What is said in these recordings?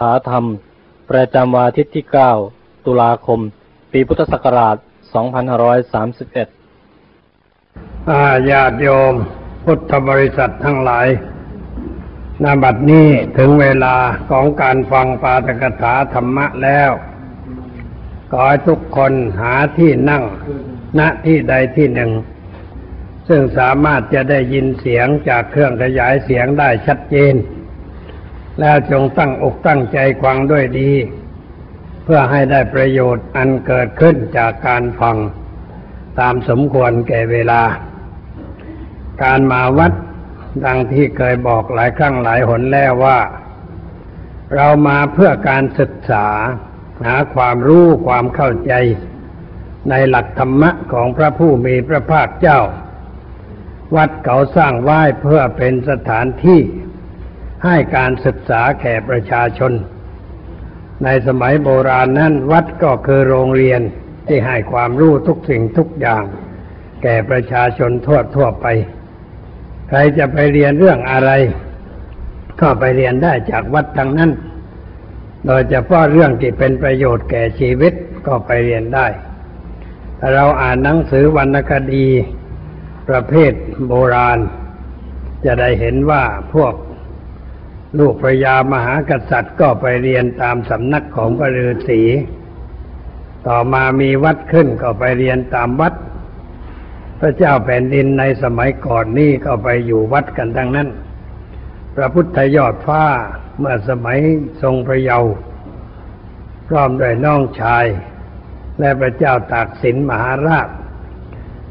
ถาธรรม ประจำวันอาทิตย์ที่ 9 ตุลาคม ปีพุทธศักราช 2531อาญาติโยม พุทธบริษัททั้งหลายนาบัดนี้ถึงเวลาของการฟังปาตกถาธรรมะแล้ว ขอให้ทุกคนหาที่นั่ง ณ ที่ใดที่หนึ่ง ซึ่งสามารถจะได้ยินเสียงจากเครื่องขยายเสียงได้ชัดเจน แล้วจงตั้งอกตั้งใจฟังด้วยดี เพื่อให้ได้ประโยชน์อันเกิดขึ้นจากการฟังตามสมควรแก่เวลา การมาวัดดังที่เคยบอกหลายครั้งหลายหนแล้วว่า เรามาเพื่อการศึกษาหาความรู้ความเข้าใจ ในหลักธรรมะของพระผู้มีพระภาคเจ้า วัดเขาสร้างไว้เพื่อเป็นสถานที่ ให้การศึกษาแก่ประชาชน ในสมัยโบราณนั้นวัดก็คือโรงเรียนที่ให้ความรู้ทุกสิ่งทุกอย่าง แก่ประชาชนทั่วทั่วไป ใครจะไปเรียนเรื่องอะไรก็ไปเรียนได้จากวัดทั้งนั้น โดยเฉพาะเรื่องที่เป็นประโยชน์แก่ชีวิตก็ไปเรียนได้ เราอ่านหนังสือวรรณคดีประเภทโบราณ จะได้เห็นว่าพวก ลูกพระยามหากษัตริย์ก็ไปเรียนตามสำนักของพระฤาษีต่อมามีวัดขึ้นก็ไปเรียนตามวัด พระเจ้าแผ่นดินในสมัยก่อนนี่ก็ไปอยู่วัดกันทั้งนั้น พระพุทธยอดฟ้าเมื่อสมัยทรงพระเยาว์พร้อมด้วยน้องชาย และพระเจ้าตากสินมหาราช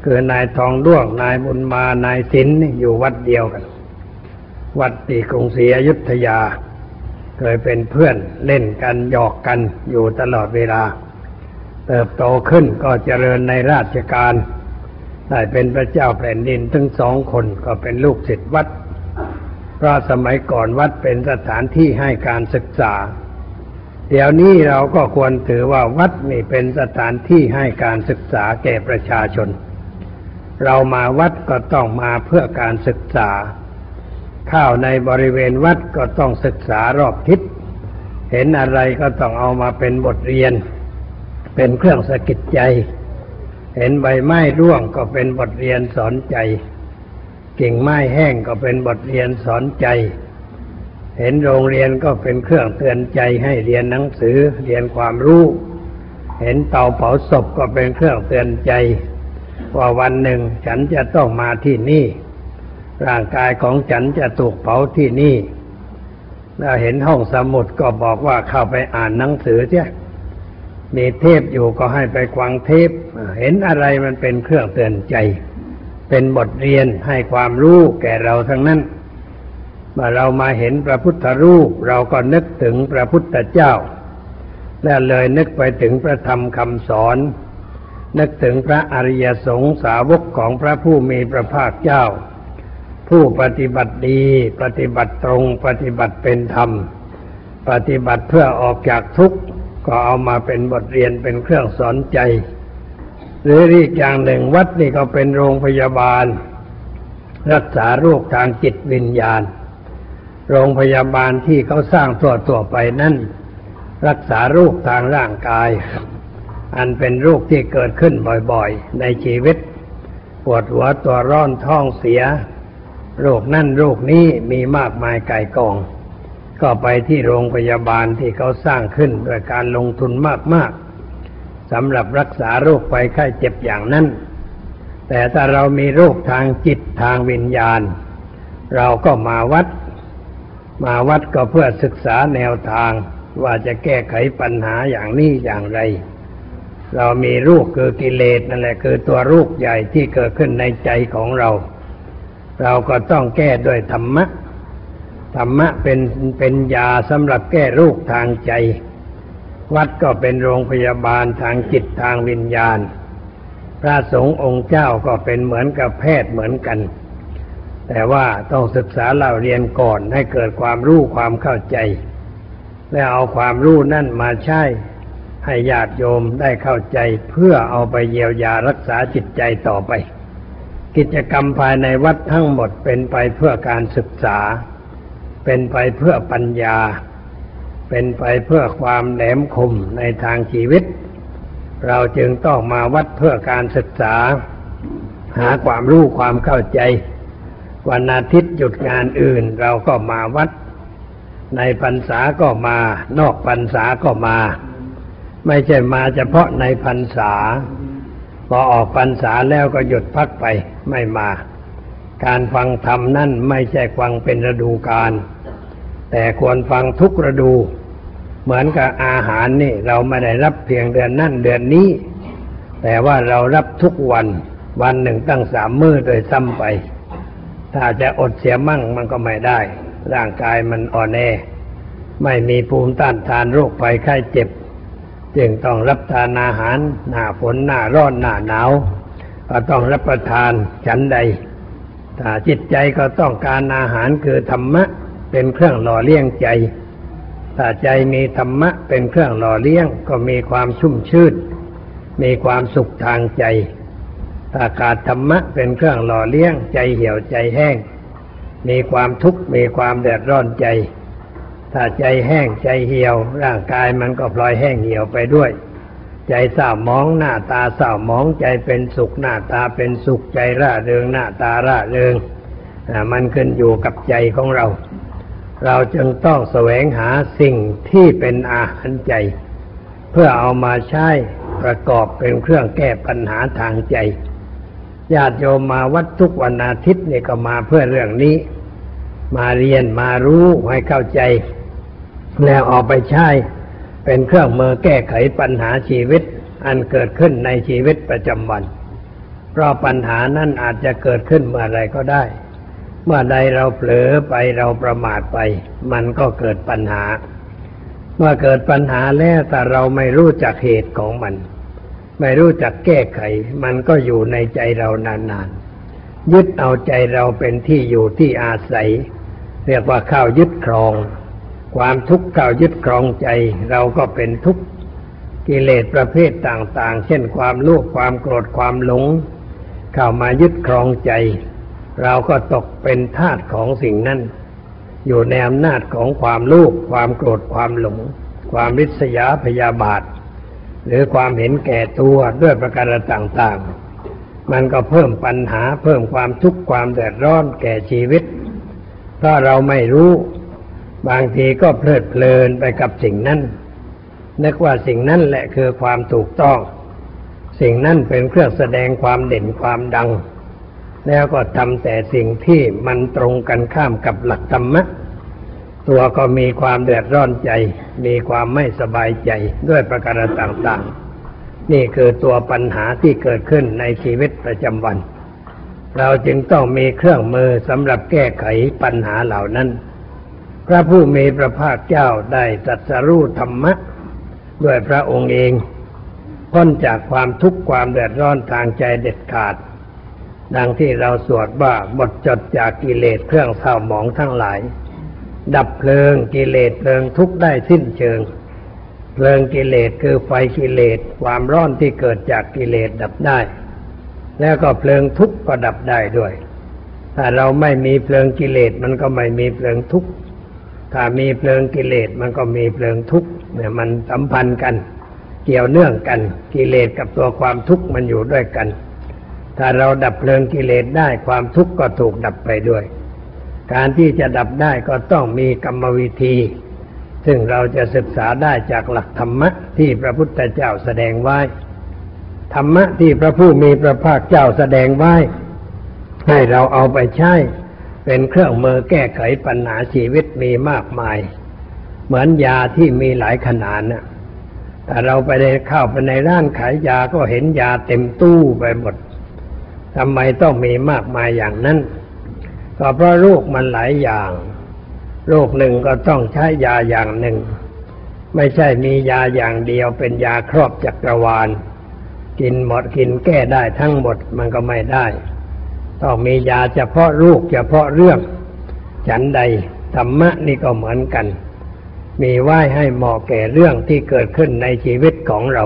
คือนายทองด้วงนายบุญมานายสินอยู่วัดเดียวกัน วัดตีกรุงศรีอยุธยา เคยเป็นเพื่อนเล่นกันหยอกกันอยู่ตลอดเวลา เติบโตขึ้นก็เจริญในราชการได้เป็นพระเจ้าแผ่นดินทั้งสองคนก็เป็นลูกศิษย์วัด เพราะสมัยก่อนวัดเป็นสถานที่ให้การศึกษา เดี๋ยวนี้เราก็ควรถือว่าวัดนี่เป็นสถานที่ให้การศึกษาแก่ประชาชน เรามาวัดก็ต้องมาเพื่อการศึกษา ข้าวในบริเวณวัดก็ต้องศึกษารอบทิศ เห็นอะไรก็ต้องเอามาเป็นบทเรียน เป็นเครื่องสะกิดใจ เห็นใบไม้ร่วงก็เป็นบทเรียนสอนใจ กิ่งไม้แห้งก็เป็นบทเรียนสอนใจ เห็นโรงเรียนก็เป็นเครื่องเตือนใจให้เรียนหนังสือเรียนความรู้เห็นเตาเผาศพก็เป็นเครื่องเตือนใจ ว่าวันหนึ่งฉันจะต้องมาที่นี่ ร่างกายของฉันจะถูกเผาที่นี่แล้วเห็นห้องสมุดก็บอกว่าเข้าไปอ่านหนังสือเสียมีเทพอยู่ก็ให้ไปกวางเทพ เห็นอะไรมันเป็นเครื่องเตือนใจ เป็นบทเรียนให้ความรู้แก่เราทั้งนั้นเมื่อเรามาเห็นพระพุทธรูป เราก็นึกถึงพระพุทธเจ้า และเลยนึกไปถึงพระธรรมคำสอน นึกถึงพระอริยสงฆ์สาวกของพระผู้มีพระภาคเจ้า ผู้ปฏิบัติดี ปฏิบัติตรง ปฏิบัติเป็นธรรม ปฏิบัติเพื่อออกจากทุกข์ก็เอามาเป็นบทเรียนเป็นเครื่องสอนใจ หรืออีกอย่างหนึ่งวัดนี่ก็เป็นโรงพยาบาล รักษาโรคทางจิตวิญญาณ โรงพยาบาลที่เขาสร้างตัวตัวไปนั่น รักษาโรคทางร่างกาย อันเป็นโรคที่เกิดขึ้นบ่อยๆ ในชีวิต ปวดหัวตัวร้อนท้องเสีย โรคนั่นโรคนี้มีมากมายไก่กอง ก็ไปที่โรงพยาบาลที่เขาสร้างขึ้นด้วยการลงทุนมากๆสำหรับรักษาโรคไปไข้เจ็บอย่างนั้น แต่ถ้าเรามีโรคทางจิตทางวิญญาณ เราก็มาวัด มาวัดก็เพื่อศึกษาแนวทางว่าจะแก้ไขปัญหาอย่างนี้อย่างไร เรามีรูปคือกิเลสนั่นแหละคือตัวรูปใหญ่ที่เกิดขึ้นในใจของเรา เราก็ต้องแก้ด้วยธรรมะ ธรรมะเป็นเป็นยาสำหรับแก้โรคทางใจ วัดก็เป็นโรงพยาบาลทางจิตทางวิญญาณ พระสงฆ์องค์เจ้าก็เป็นเหมือนกับแพทย์เหมือนกัน แต่ว่าต้องศึกษาเล่าเรียนก่อนให้เกิดความรู้ความเข้าใจ และเอาความรู้นั่นมาใช้ให้ญาติโยมได้เข้าใจเพื่อเอาไปเยียวยารักษาจิตใจต่อไป กิจกรรมภายในวัดทั้งหมดเป็นไปเพื่อการศึกษา เป็นไปเพื่อปัญญา เป็นไปเพื่อความแหลมคมในทางชีวิต เราจึงต้องมาวัดเพื่อการศึกษา หาความรู้ความเข้าใจ วันอาทิตย์หยุดงานอื่นเราก็มาวัด ในพรรษาก็มา นอกพรรษาก็มา ไม่ใช่มาเฉพาะในพรรษา พอออกพรรษาแล้วก็หยุดพักไป ไม่มา การฟังธรรมนั่นไม่ใช่ฟังเป็นฤดูกาลแต่ควรฟังทุกฤดู เหมือนกับอาหารนี่ เราไม่ได้รับเพียงเดือนนั่นเดือนนี้ แต่ว่าเรารับทุกวัน วันหนึ่งตั้งสามมื้อโดยซ้ำไป ถ้าจะอดเสียมั่งมันก็ไม่ได้ ร่างกายมันอ่อนแอไม่มีภูมิต้านทานโรคภัยไข้เจ็บ จึงต้องรับทานอาหาร หน้าฝนหน้าร้อนหน้าหนาว ก็ต้องรับประทานฉันใดถ้าจิตใจก็ต้องการอาหารคือธรรมะเป็นเครื่องหล่อเลี้ยงใจ ถ้าใจมีธรรมะเป็นเครื่องหล่อเลี้ยงก็มีความชุ่มชื่น มีความสุขทางใจ ถ้าขาดธรรมะเป็นเครื่องหล่อเลี้ยงใจเหี่ยวใจแห้ง มีความทุกข์มีความเดือดร้อนใจ ถ้าใจแห้งใจเหี่ยว ร่างกายมันก็พลอยแห้งเหี่ยวไปด้วย ใจเศร้ามองหน้าตาเศร้ามองใจเป็นสุขหน้าตาเป็นสุขใจร่าเริงหน้าตาร่าเริงมันขึ้นอยู่กับใจของเรา เราจึงต้องแสวงหาสิ่งที่เป็นอาหารใจ เพื่อเอามาใช้ประกอบเป็นเครื่องแก้ปัญหาทางใจญาติโยมมาวัดทุกวันอาทิตย์เนี่ยก็มาเพื่อเรื่องนี้ มาเรียนมารู้ให้เข้าใจ แล้วเอาไปใช้ เป็นเครื่องมือแก้ไขปัญหาชีวิตอันเกิดขึ้นในชีวิตประจำวัน เพราะปัญหานั้นอาจจะเกิดขึ้นเมื่อไรก็ได้ เมื่อใดเราเผลอไปเราประมาทไป มันก็เกิดปัญหา เมื่อเกิดปัญหาแล้วแต่เราไม่รู้จักเหตุของมัน ไม่รู้จักแก้ไข มันก็อยู่ในใจเรานานๆยึดเอาใจเราเป็นที่อยู่ที่อาศัย เรียกว่าข้าวยึดครอง ความทุกข์เข้ายึดครองใจ เราก็เป็นทุกข์กิเลสประเภทต่าง ๆ เช่นความโลภความโกรธความหลง เข้ามายึดครองใจ เราก็ตกเป็นทาสของสิ่งนั้น อยู่ในอำนาจของความโลภความโกรธความหลง ความริษยาพยาบาท หรือความเห็นแก่ตัวด้วยประการต่าง ๆ มันก็เพิ่มปัญหาเพิ่มความทุกข์ความเดือดร้อนแก่ชีวิตถ้าเราไม่รู้ บางทีก็เพลิดเพลินไปกับสิ่งนั้นนึกว่าสิ่งนั้นแหละคือความถูกต้อง สิ่งนั้นเป็นเครื่องแสดงความเด่นความดัง แล้วก็ทำแต่สิ่งที่มันตรงกันข้ามกับหลักธรรมะ ตัวก็มีความเดือดร้อนใจ มีความไม่สบายใจด้วยประการต่างๆ นี่คือตัวปัญหาที่เกิดขึ้นในชีวิตประจำวัน เราจึงต้องมีเครื่องมือสำหรับแก้ไขปัญหาเหล่านั้น พระผู้มีพระภาคเจ้าได้ตรัสรู้ธรรมะด้วยพระองค์เองพ้นจากความทุกข์ความเดือดร้อนทางใจเด็ดขาด ดังที่เราสวดว่าหมดจดจากกิเลสเครื่องเศร้าหมองทั้งหลาย ดับเพลิงกิเลสเพลิงทุกได้สิ้นเชิง เพลิงกิเลสคือไฟกิเลสความร้อนที่เกิดจากกิเลสดับได้ แล้วก็เพลิงทุกข์ก็ดับได้ด้วย ถ้าเราไม่มีเพลิงกิเลสมันก็ไม่มีเพลิงทุกข์ ถ้ามีเพลิงกิเลสมันก็มีเพลิงทุกข์เนี่ยมันสัมพันธ์กัน เกี่ยวเนื่องกัน กิเลสกับตัวความทุกข์มันอยู่ด้วยกัน ถ้าเราดับเพลิงกิเลสได้ความทุกข์ก็ถูกดับไปด้วย การที่จะดับได้ก็ต้องมีกรรมวิธี ซึ่งเราจะศึกษาได้จากหลักธรรมะที่พระพุทธเจ้าแสดงไว้ธรรมะที่พระผู้มีพระภาคเจ้าแสดงไว้ให้เราเอาไปใช้ เป็นเครื่องมือแก้ไขปัญหาชีวิตมีมากมาย เหมือนยาที่มีหลายขนาดนะแต่เราไปได้เข้าไปในร้านขายยาก็เห็นยาเต็มตู้ไปหมดทำไมต้องมีมากมายอย่างนั้น ก็เพราะโรคมันหลายอย่างโรคหนึ่งก็ต้องใช้ยาอย่างหนึ่ง ไม่ใช่มียาอย่างเดียวเป็นยาครอบจักรวาล กินหมดกินแก้ได้ทั้งหมดมันก็ไม่ได้ ต้องมียาเฉพาะรูกเฉพาะเรื่อง ฉันใดธรรมะนี่ก็เหมือนกัน มีไหว้ให้เหมาะแก่เรื่องที่เกิดขึ้นในชีวิตของเรา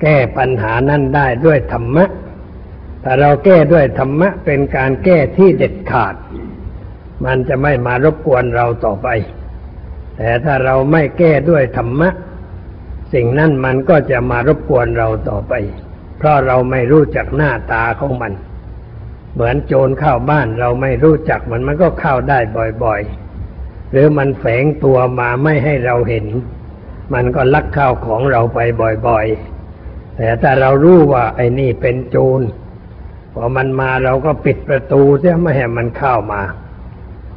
แก้ปัญหานั้นได้ด้วยธรรมะถ้าเราแก้ด้วยธรรมะเป็นการแก้ที่เด็ดขาด มันจะไม่มารบกวนเราต่อไป แต่ถ้าเราไม่แก้ด้วยธรรมะ สิ่งนั้นมันก็จะมารบกวนเราต่อไป เพราะเราไม่รู้จักหน้าตาของมัน เหมือนโจรเข้าบ้านเราไม่รู้จักมันมันก็เข้าได้บ่อยๆ หรือมันแฝงตัวมาไม่ให้เราเห็น มันก็ลักข้าวของเราไปบ่อยๆ แต่ถ้าเรารู้ว่าไอ้นี่เป็นโจรพอมันมาเราก็ปิดประตูเสียไม่ให้มันเข้ามา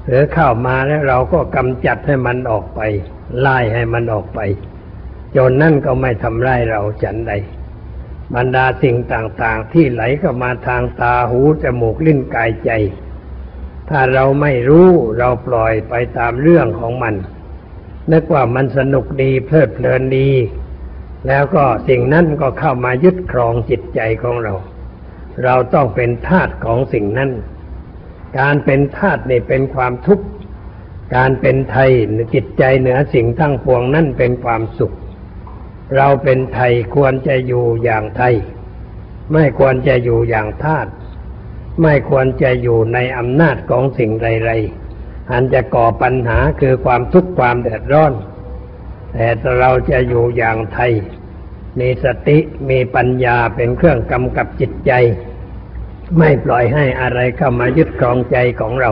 หรือเข้ามาแล้วเราก็กำจัดให้มันออกไปไล่ให้มันออกไปโจนนั่นก็ไม่ทำร้ายเราฉันใด บรรดาสิ่งต่างๆ ที่ไหลเข้ามาทางตาหูจมูกลิ้นกายใจ ถ้าเราไม่รู้เราปล่อยไปตามเรื่องของมันนึกว่ามันสนุกดีเพลิดเพลินดี แล้วก็สิ่งนั้นก็เข้ามายึดครองจิตใจของเรา เราต้องเป็นทาสของสิ่งนั้น การเป็นทาสนี่เป็นความทุกข์ การเป็นไทยจิตใจเหนือสิ่งทั้งปวงนั่นเป็นความสุข เราเป็นไทยควรจะอยู่อย่างไทย ไม่ควรจะอยู่อย่างทาสไม่ควรจะอยู่ในอำนาจของสิ่งใดๆอันจะก่อปัญหาคือความทุกข์ความเดือดร้อน แต่เราจะอยู่อย่างไทย มีสติมีปัญญาเป็นเครื่องกำกับจิตใจ ไม่ปล่อยให้อะไรเข้ามายึดครองใจของเรา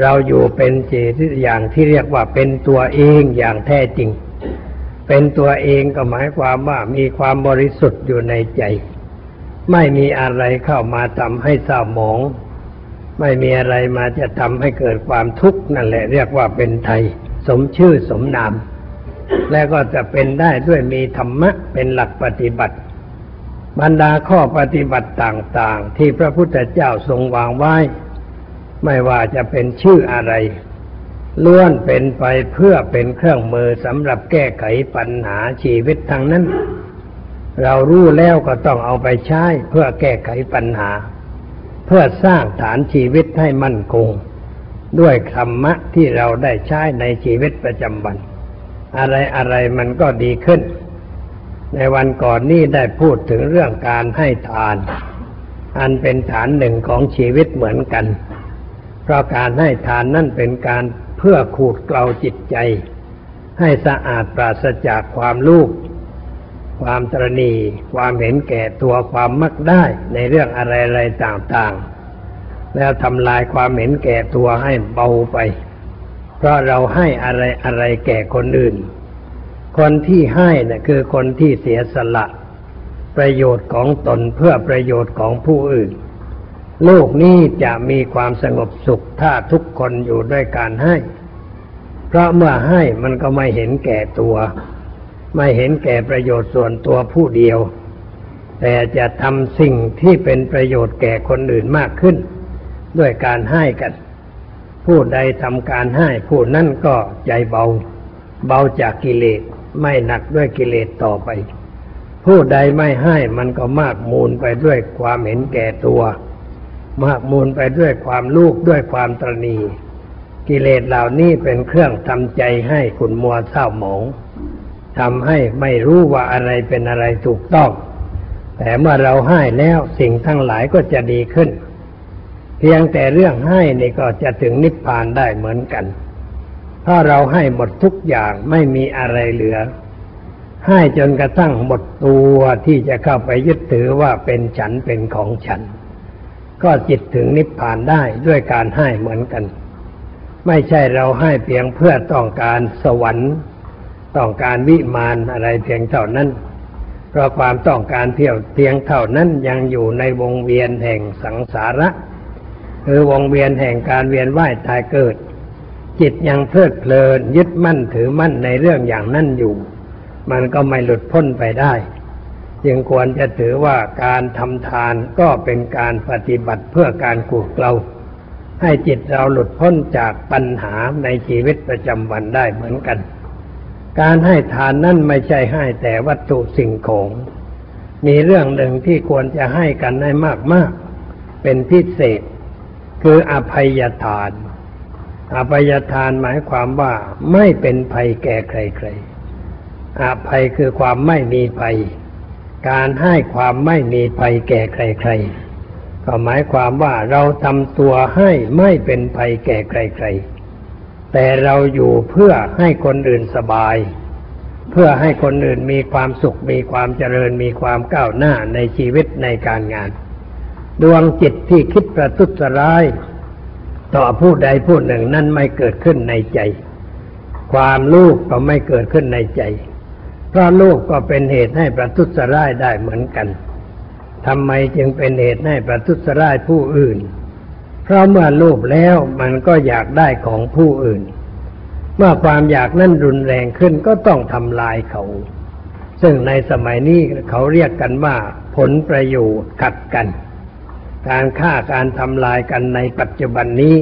เราอยู่เป็นจิตอย่างที่เรียกว่าเป็นตัวเองอย่างแท้จริง เป็นตัวเองก็หมายความว่ามีความบริสุทธิ์อยู่ในใจ ไม่มีอะไรเข้ามาทำให้เศร้าหมอง ไม่มีอะไรมาจะทำให้เกิดความทุกข์นั่นแหละ เรียกว่าเป็นไทย สมชื่อสมนาม และก็จะเป็นได้ด้วยมีธรรมะเป็นหลักปฏิบัติ บรรดาข้อปฏิบัติต่าง ๆ ที่พระพุทธเจ้าทรงวางไว้ ไม่ว่าจะเป็นชื่ออะไร ล้วนเป็นไปเพื่อเป็นเครื่องมือสำหรับแก้ไขปัญหาชีวิตทั้งนั้น เรารู้แล้วก็ต้องเอาไปใช้เพื่อแก้ไขปัญหา เพื่อสร้างฐานชีวิตให้มั่นคง ด้วยธรรมะที่เราได้ใช้ในชีวิตประจำวัน อะไรอะไรมันก็ดีขึ้น ในวันก่อนนี้ได้พูดถึงเรื่องการให้ทาน อันเป็นฐานหนึ่งของชีวิตเหมือนกัน เพราะการให้ทานนั่นเป็นการ เพื่อขูดเกลาจิตใจ ให้สะอาดปราศจากความลูกความตรณีความเห็นแก่ตัวความมักได้ในเรื่องอะไรๆต่างๆ แล้วทำลายความเห็นแก่ตัวให้เบาไป เพราะเราให้อะไรอะไรแก่คนอื่น คนที่ให้นะ่ะคือคนที่เสียสละ ประโยชน์ของตนเพื่อประโยชน์ของผู้อื่น โลกนี้จะมีความสงบสุขถ้าทุกคนอยู่ด้วยการให้ เพราะเมื่อให้มันก็ไม่เห็นแก่ตัว ไม่เห็นแก่ประโยชน์ส่วนตัวผู้เดียว แต่จะทำสิ่งที่เป็นประโยชน์แก่คนอื่นมากขึ้น ด้วยการให้กัน ผู้ใดทำการให้ผู้นั้นก็ใจเบา เบาจากกิเลสไม่หนักด้วยกิเลสต่อไป ผู้ใดไม่ให้มันก็มากมูลไปด้วยความเห็นแก่ตัว มากมูลไปด้วยความลูกด้วยความตรณี กิเลสเหล่านี้เป็นเครื่องทำใจให้ขุนมัวเศร้าหมองทำให้ไม่รู้ว่าอะไรเป็นอะไรถูกต้อง แต่เมื่อเราให้แล้วสิ่งทั้งหลายก็จะดีขึ้น เพียงแต่เรื่องให้นี่ก็จะถึงนิพพานได้เหมือนกัน ถ้าเราให้หมดทุกอย่างไม่มีอะไรเหลือ ให้จนกระทั่งหมดตัวที่จะเข้าไปยึดถือว่าเป็นฉันเป็นของฉัน ก็จิตถึงนิพพานได้ด้วยการให้เหมือนกัน ไม่ใช่เราให้เพียงเพื่อต้องการสวรรค์ต้องการวิมานอะไรเพียงเท่านั้น เพราะความต้องการเที่ยวเพียงเท่านั้นยังอยู่ในวงเวียนแห่งสังสาระคือวงเวียนแห่งการเวียนว่ายตายเกิด จิตยังเพลิดเพลินยึดมั่นถือมั่นในเรื่องอย่างนั้นอยู่ มันก็ไม่หลุดพ้นไปได้ จึงควรจะถือว่าการทำทานก็เป็นการปฏิบัติเพื่อการกูดเกลาให้จิตเราหลุดพ้นจากปัญหาในชีวิตประจำวันได้เหมือนกัน การให้ทานนั่นไม่ใช่ให้แต่วัตถุสิ่งของ มีเรื่องหนึ่งที่ควรจะให้กันให้มากๆ เป็นพิเศษ คืออภัยทาน อภัยทานหมายความว่าไม่เป็นภัยแก่ใครๆอภัยคือความไม่มีภัย การให้ความไม่มีภัยแก่ใครๆ ก็หมายความว่าเราทำตัวให้ไม่เป็นภัยแก่ใครๆ แต่เราอยู่เพื่อให้คนอื่นสบาย เพื่อให้คนอื่นมีความสุข มีความเจริญ มีความก้าวหน้าในชีวิตในการงาน ดวงจิตที่คิดประทุษร้าย ต่อผู้ใดผู้หนึ่งนั่นไม่เกิดขึ้นในใจ ความลูกก็ไม่เกิดขึ้นในใจ เพราะลูกก็เป็นเหตุให้ประทุษร้ายได้เหมือนกันทำไมจึงเป็นเหตุให้ประทุษร้ายผู้อื่น เพราะเมื่อลูกแล้วมันก็อยากได้ของผู้อื่น เมื่อความอยากนั่นรุนแรงขึ้นก็ต้องทำลายเขา ซึ่งในสมัยนี้เขาเรียกกันว่า ผลประโยชน์ขัดกัน การฆ่าการทำลายกันในปัจจุบันนี้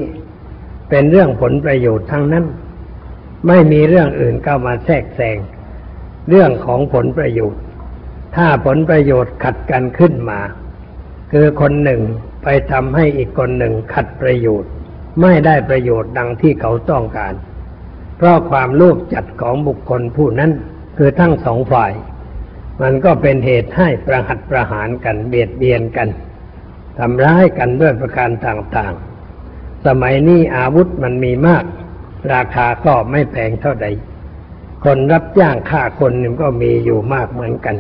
เป็นเรื่องผลประโยชน์ทั้งนั้น ไม่มีเรื่องอื่นเข้ามาแทรกแซง เรื่องของผลประโยชน์ ถ้าผลประโยชน์ขัดกันขึ้นมา คือคนหนึ่งไปทำให้อีกคนหนึ่งขัดประโยชน์ ไม่ได้ประโยชน์ดังที่เขาต้องการ เพราะความโลภจัดของบุคคลผู้นั้นคือทั้งสองฝ่าย มันก็เป็นเหตุให้ประหัตประหารกันเบียดเบียนกันทำร้ายกันด้วยประการต่างๆ สมัยนี้อาวุธมันมีมาก ราคาก็ไม่แพงเท่าใด คนรับจ้างฆ่าคนนึงก็มีอยู่มากเหมือนกัน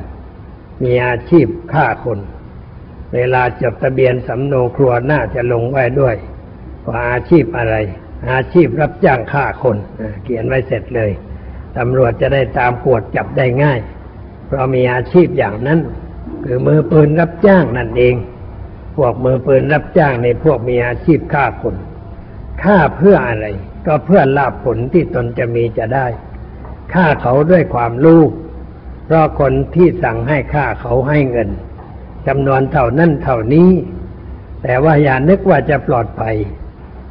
มีอาชีพฆ่าคน เวลาจดทะเบียนสำนโนครัวน่าจะลงไว้ด้วยว่าอาชีพอะไร อาชีพรับจ้างฆ่าคนเขียนไว้เสร็จเลยตำรวจจะได้ตามปวดจับได้ง่าย เพราะมีอาชีพอย่างนั้นคือมือปืนรับจ้างนั่นเอง พวกมือปืนรับจ้างในพวกมีอาชีพฆ่าคนฆ่าเพื่ออะไร ก็เพื่อลาบผลที่ตนจะมีจะได้ ฆ่าเขาด้วยความลูกเพราะคนที่สั่งให้ฆ่าเขาให้เงินจำนวนเท่านั้นเท่านี้ แต่ว่าอย่านึกว่าจะปลอดภัย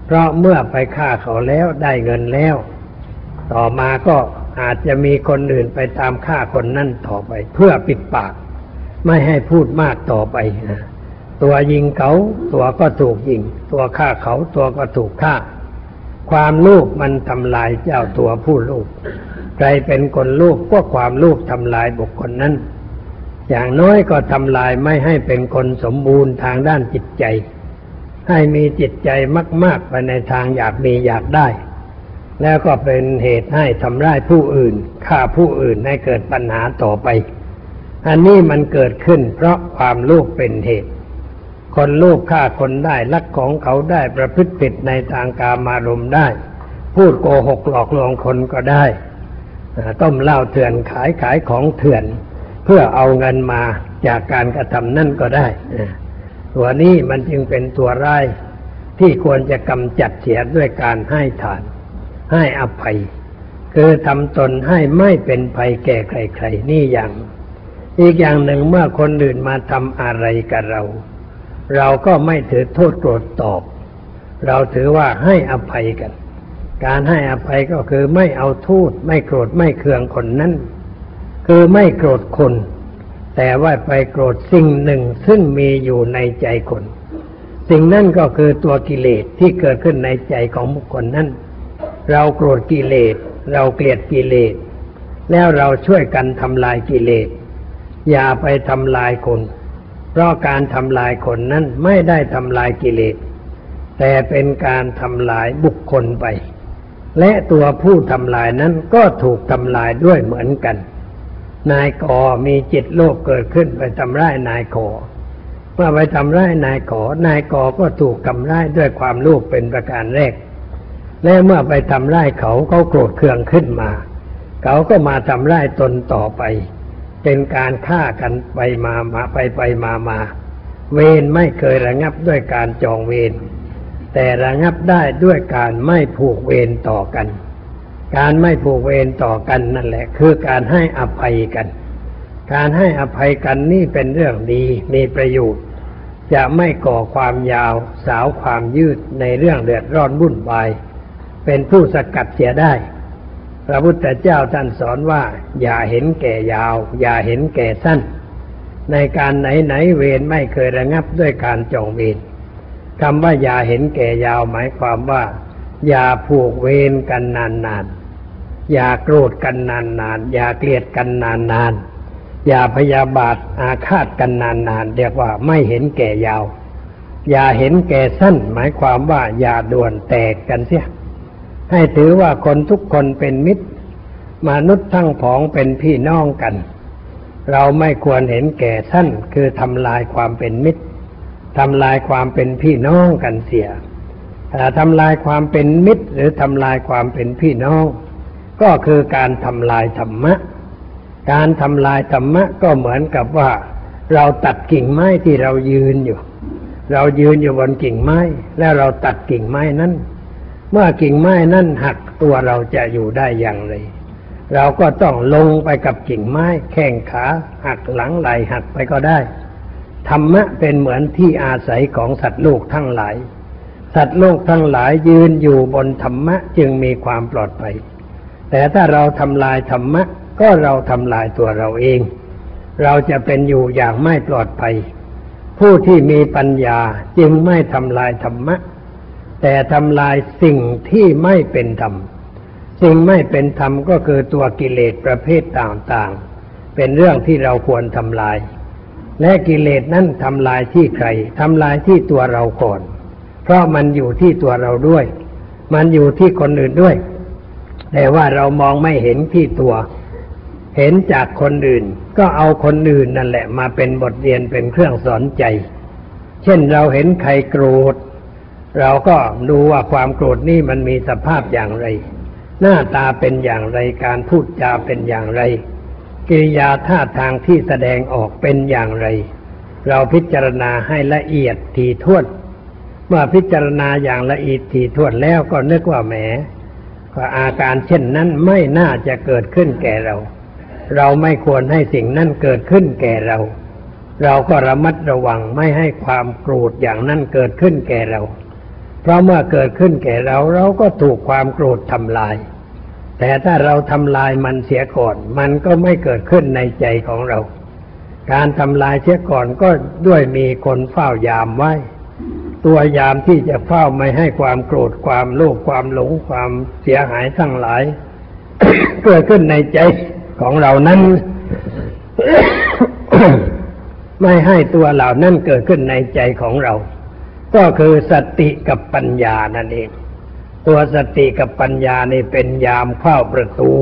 เพราะเมื่อไปฆ่าเขาแล้วได้เงินแล้ว ต่อมาก็อาจจะมีคนอื่นไปตามฆ่าคนนั่นต่อไป เพื่อปิดปาก ไม่ให้พูดมากต่อไปตัวยิงเขาตัวก็ถูกยิง ตัวฆ่าเขาตัวก็ถูกฆ่า ความลูกมันทำลายเจ้าตัวผู้ลูก ใครเป็นคนลูกก็ความลูกทำลายบุคคลนั้น อย่างน้อยก็ทำลายไม่ให้เป็นคนสมบูรณ์ทางด้านจิตใจ ให้มีจิตใจมาก ๆ ไปในทางอยากมีอยากได้ แล้วก็เป็นเหตุให้ทำร้ายผู้อื่นฆ่าผู้อื่นให้เกิดปัญหาต่อไป อันนี้มันเกิดขึ้นเพราะความลูกเป็นเหตุ คนลูกฆ่าคนได้ลักของเขาได้ประพฤติผิดในทางกามารมได้ พูดโกหกหลอกลวงคนก็ได้ ต้มเหล้าเถื่อนขายขายของเถื่อน เพื่อเอาเงินมาจากการกระทำนั่นก็ได้ตัวนี้มันจึงเป็นตัวร้ายที่ควรจะกำจัดเสียด้วยการให้ทาน ให้อภัย คือทำตนให้ไม่เป็นภัยแก่ใครๆนี่อย่าง อีกอย่างหนึ่งเมื่อคนอื่นมาทำอะไรกับเรา เราก็ไม่ถือโทษโกรธตอบ เราถือว่าให้อภัยกัน การให้อภัยก็คือไม่เอาโทษไม่โกรธไม่เคืองคนนั้น คือไม่โกรธคน แต่ว่าไปโกรธสิ่งหนึ่งซึ่งมีอยู่ในใจคน สิ่งนั้นก็คือตัวกิเลสที่เกิดขึ้นในใจของบุคคลนั้นเราโกรธกิเลส เราเกลียดกิเลส แล้วเราช่วยกันทำลายกิเลส อย่าไปทำลายคน เพราะการทำลายคนนั้นไม่ได้ทำลายกิเลส แต่เป็นการทำลายบุคคลไป และตัวผู้ทำลายนั้นก็ถูกทำลายด้วยเหมือนกัน นายกอมีจิตโลภเกิดขึ้นไปทำร้ายนายขอเมื่อไปทำร้ายนายขอนายกอก็ถูกทำร้ายด้วยความโลภเป็นประการแรก และเมื่อไปทำร้ายเขาเขาโกรธเคืองขึ้นมา เขาก็มาทำร้ายตนต่อไป เป็นการฆ่ากันไปมามาไปไปมามา เวรไม่เคยระงับด้วยการจองเวร แต่ระงับได้ด้วยการไม่ผูกเวรต่อกัน การไม่ผูกเวรต่อกันนั่นแหละ คือการให้อภัยกัน การให้อภัยกันนี่เป็นเรื่องดีมีประโยชน์ จะไม่ก่อความยาว สาวความยืดในเรื่องเดือดร้อนวุ่นวาย เป็นผู้สกัดเสียได้ พระพุทธเจ้าท่านสอนว่า อย่าเห็นแก่ยาว อย่าเห็นแก่สั้น ในการไหนไหนเวรไม่เคยระงับด้วยการจองเวร คำว่าอย่าเห็นแก่ยาวหมายความว่า อย่าผูกเวรกันนานๆ อย่าโกรธกันนานๆ อย่าเกลียดกันนานๆ อย่าพยาบาทอาฆาตกันนานๆ เรียกว่าไม่เห็นแก่ยาว อย่าเห็นแก่สั้น หมายความว่าอย่าด่วนแตกกันเสีย ให้ถือว่าคนทุกคนเป็นมิตร มนุษย์ทั้งผองเป็นพี่น้องกัน เราไม่ควรเห็นแก่ท่านคือทำลายความเป็นมิตร ทำลายความเป็นพี่น้องกันเสียทำลายความเป็นมิตร หรือทำลายความเป็นพี่น้อง ก็คือการทำลายธรรมะ การทำลายธรรมะก็เหมือนกับว่า เราตัดกิ่งไม้ที่เรายืนอยู่ เรายืนอยู่บนกิ่งไม้ แล้วเราตัดกิ่งไม้นั้น เมื่อกิ่งไม้นั้นหักตัวเราจะอยู่ได้อย่างไร เราก็ต้องลงไปกับกิ่งไม้ แข้งขาหักหลังไหลหักไปก็ได้ ธรรมะเป็นเหมือนที่อาศัยของสัตว์โลกทั้งหลาย สัตว์โลกทั้งหลายยืนอยู่บนธรรมะจึงมีความปลอดภัย แต่ถ้าเราทำลายธรรมะก็เราทำลายตัวเราเอง เราจะเป็นอยู่อย่างไม่ปลอดภัย ผู้ที่มีปัญญาจึงไม่ทำลายธรรมะ แต่ทำลายสิ่งที่ไม่เป็นธรรม สิ่งไม่เป็นธรรมก็คือตัวกิเลสประเภทต่างๆ เป็นเรื่องที่เราควรทำลาย และกิเลสนั้นทำลายที่ใครทำลายที่ตัวเราก่อน เพราะมันอยู่ที่ตัวเราด้วย มันอยู่ที่คนอื่นด้วย แต่ว่าเรามองไม่เห็นที่ตัว เห็นจากคนอื่น ก็เอาคนอื่นนั่นแหละมาเป็นบทเรียนเป็นเครื่องสอนใจ เช่นเราเห็นใครโกรธ เราก็ดูว่าความโกรธนี่มันมีสภาพอย่างไร หน้าตาเป็นอย่างไรการพูดจาเป็นอย่างไร กิริยาท่าทางที่แสดงออกเป็นอย่างไร เราพิจารณาให้ละเอียดถี่ถ้วนเมื่อพิจารณาอย่างละเอียดถี่ถ้วนแล้วก็นึกว่าแหมก็อาการเช่นนั้นไม่น่าจะเกิดขึ้นแก่เรา เราไม่ควรให้สิ่งนั้นเกิดขึ้นแก่เรา เราก็ระมัดระวังไม่ให้ความโกรธอย่างนั้นเกิดขึ้นแก่เรา เพราะเมื่อเกิดขึ้นแก่เราเราก็ถูกความโกรธทำลาย แต่ถ้าเราทำลายมันเสียก่อน มันก็ไม่เกิดขึ้นในใจของเรา การทำลายเสียก่อนก็ด้วยมีคนเฝ้ายามไว้ ตัวยามที่จะเฝ้าไม่ให้ความโกรธความโลภความหลงความเสียหายทั้งหลาย เกิดขึ้นในใจของเรานั้นไม่ให้ตัวเหล่านั้นเกิดขึ้นในใจของเรา ก็คือสติกับปัญญานั่นเอง ตัวสติกับปัญญานี่เป็นยามเข้าประตู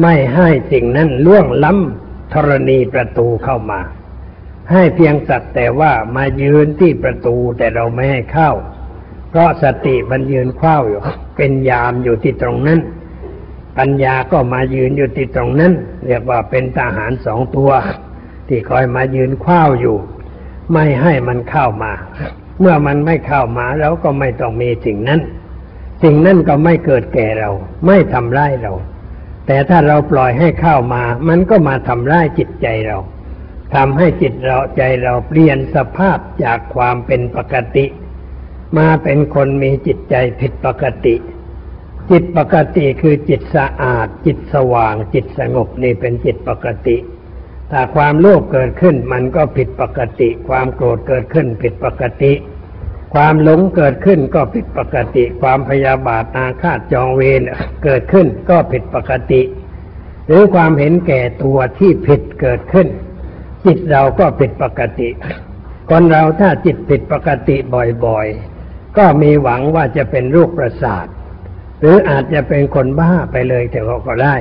ไม่ให้สิ่งนั้นล่วงล้ำธรณีประตูเข้ามา ให้เพียงสักแต่ว่ามายืนที่ประตูแต่เราไม่ให้เข้า เพราะสติมันยืนเฝ้าอยู่ เป็นยามอยู่ที่ตรงนั้น ปัญญาก็มายืนอยู่ที่ตรงนั้น เรียกว่าเป็นทหารสองตัว ที่คอยมายืนเฝ้าอยู่ ไม่ให้มันเข้ามา เมื่อมันไม่เข้ามาเราก็ไม่ต้องมีสิ่งนั้น สิ่งนั้นก็ไม่เกิดแก่เรา ไม่ทำร้ายเรา แต่ถ้าเราปล่อยให้เข้ามา มันก็มาทำร้ายจิตใจเราทำให้จิตเราใจเราเปลี่ยนสภาพจากความเป็นปกติ มาเป็นคนมีจิตใจผิดปกติ จิตปกติคือจิตสะอาด จิตสว่าง จิตสงบนี่เป็นจิตปกติถ้าความโลภเกิดขึ้นมันก็ผิดปกติ ความโกรธเกิดขึ้นผิดปกติ ความหลงเกิดขึ้นก็ผิดปกติ ความพยาบาทอาฆาตจองเวรเกิดขึ้นก็ผิดปกติ หรือความเห็นแก่ตัวที่ผิดเกิดขึ้น จิตเราก็ผิดปกติ คนเราถ้าจิตผิดปกติบ่อยๆ ก็มีหวังว่าจะเป็นโรคประสาท หรืออาจจะเป็นคนบ้าไปเลยแต่ก็ได้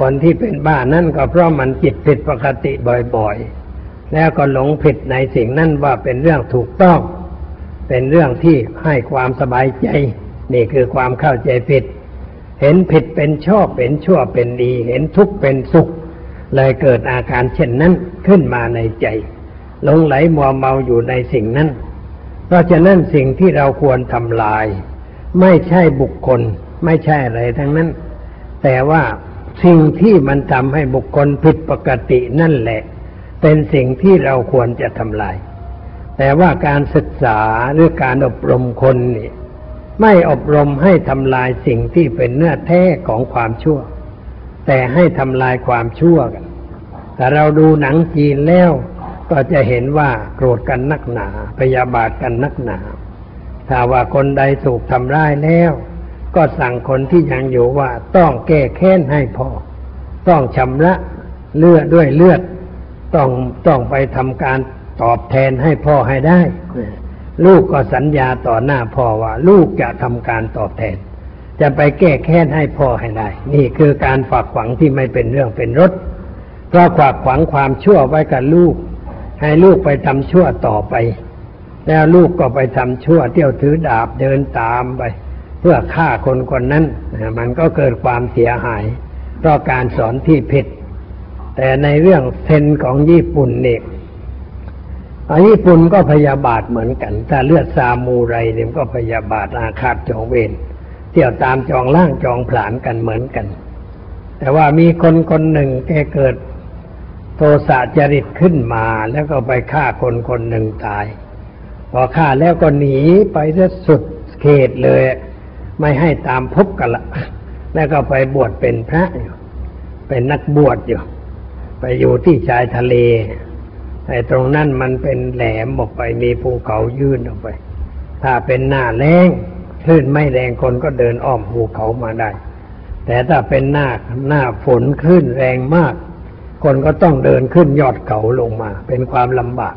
คนที่เป็นบ้านั่นก็เพราะมันจิตผิดปกติบ่อยๆ แล้วก็หลงผิดในสิ่งนั้นว่าเป็นเรื่องถูกต้อง เป็นเรื่องที่ให้ความสบายใจ นี่คือความเข้าใจผิด เห็นผิดเป็นชอบเป็นชั่วเป็นดี เห็นทุกข์เป็นสุข เลยเกิดอาการเช่นนั้นขึ้นมาในใจหลงไหลมัวเมาอยู่ในสิ่งนั้น เพราะฉะนั้นสิ่งที่เราควรทำลาย ไม่ใช่บุคคล ไม่ใช่อะไรทั้งนั้น แต่ว่าสิ่งที่มันทำให้บุคคลผิดปกตินั่นแหละ เป็นสิ่งที่เราควรจะทำลาย แต่ว่าการศึกษาหรือการอบรมคนนี่ไม่อบรมให้ทำลายสิ่งที่เป็นเนื้อแท้ของความชั่ว แต่ให้ทำลายความชั่วกันแต่เราดูหนังจีนแล้ว ก็จะเห็นว่าโกรธกันนักหนาพยาบาทกันนักหนา ถ้าว่าคนใดถูกทำร้ายแล้ว ก็สั่งคนที่ยังอยู่ว่าต้องแก้แค้นให้พอ ต้องชำระเลือดด้วยเลือด ต้องต้องไปทำการ ตอบแทนให้พ่อให้ได้ ลูกก็สัญญาต่อหน้าพ่อว่า ลูกจะทำการตอบแทน จะไปแก้แค้นให้พ่อให้ได้ นี่คือการฝากฝังที่ไม่เป็นเรื่องเป็นรถเพราะฝากฝังความชั่วไว้กับลูก ให้ลูกไปทำชั่วต่อไป แล้วลูกก็ไปทำชั่วเที่ยวถือดาบเดินตามไป เพื่อฆ่าคนคนนั้นมันก็เกิดความเสียหาย เพราะการสอนที่ผิดแต่ในเรื่องเซนของญี่ปุ่นเนี่ย ญี่ปุ่นก็พยาบาทเหมือนกันถ้าเลือดซามูไรเนี่ยก็พยาบาทอาฆาตจองเวรเที่ยวตามจองล่างจองผลานกันเหมือนกัน แต่ว่ามีคนคนหนึ่งแกเกิดโทสะจริตขึ้นมาแล้วก็ไปฆ่าคนคนหนึ่งตาย พอฆ่าแล้วก็หนีไปซะสุดเขตเลย ไม่ให้ตามพบกันละแล้วก็ไปบวชเป็นพระอยู่ เป็นนักบวชอยู่ ไปอยู่ที่ชายทะเล ไอ้ตรงนั้นมันเป็นแหลมออกไปมีภูเขายื่นออกไป ถ้าเป็นหน้าแรงคลื่นไม่แรงคนก็เดินอ้อมภูเขามาได้ แต่ถ้าเป็นหน้าหน้าฝนคลื่นแรงมาก คนก็ต้องเดินขึ้นยอดเขาลงมา เป็นความลำบาก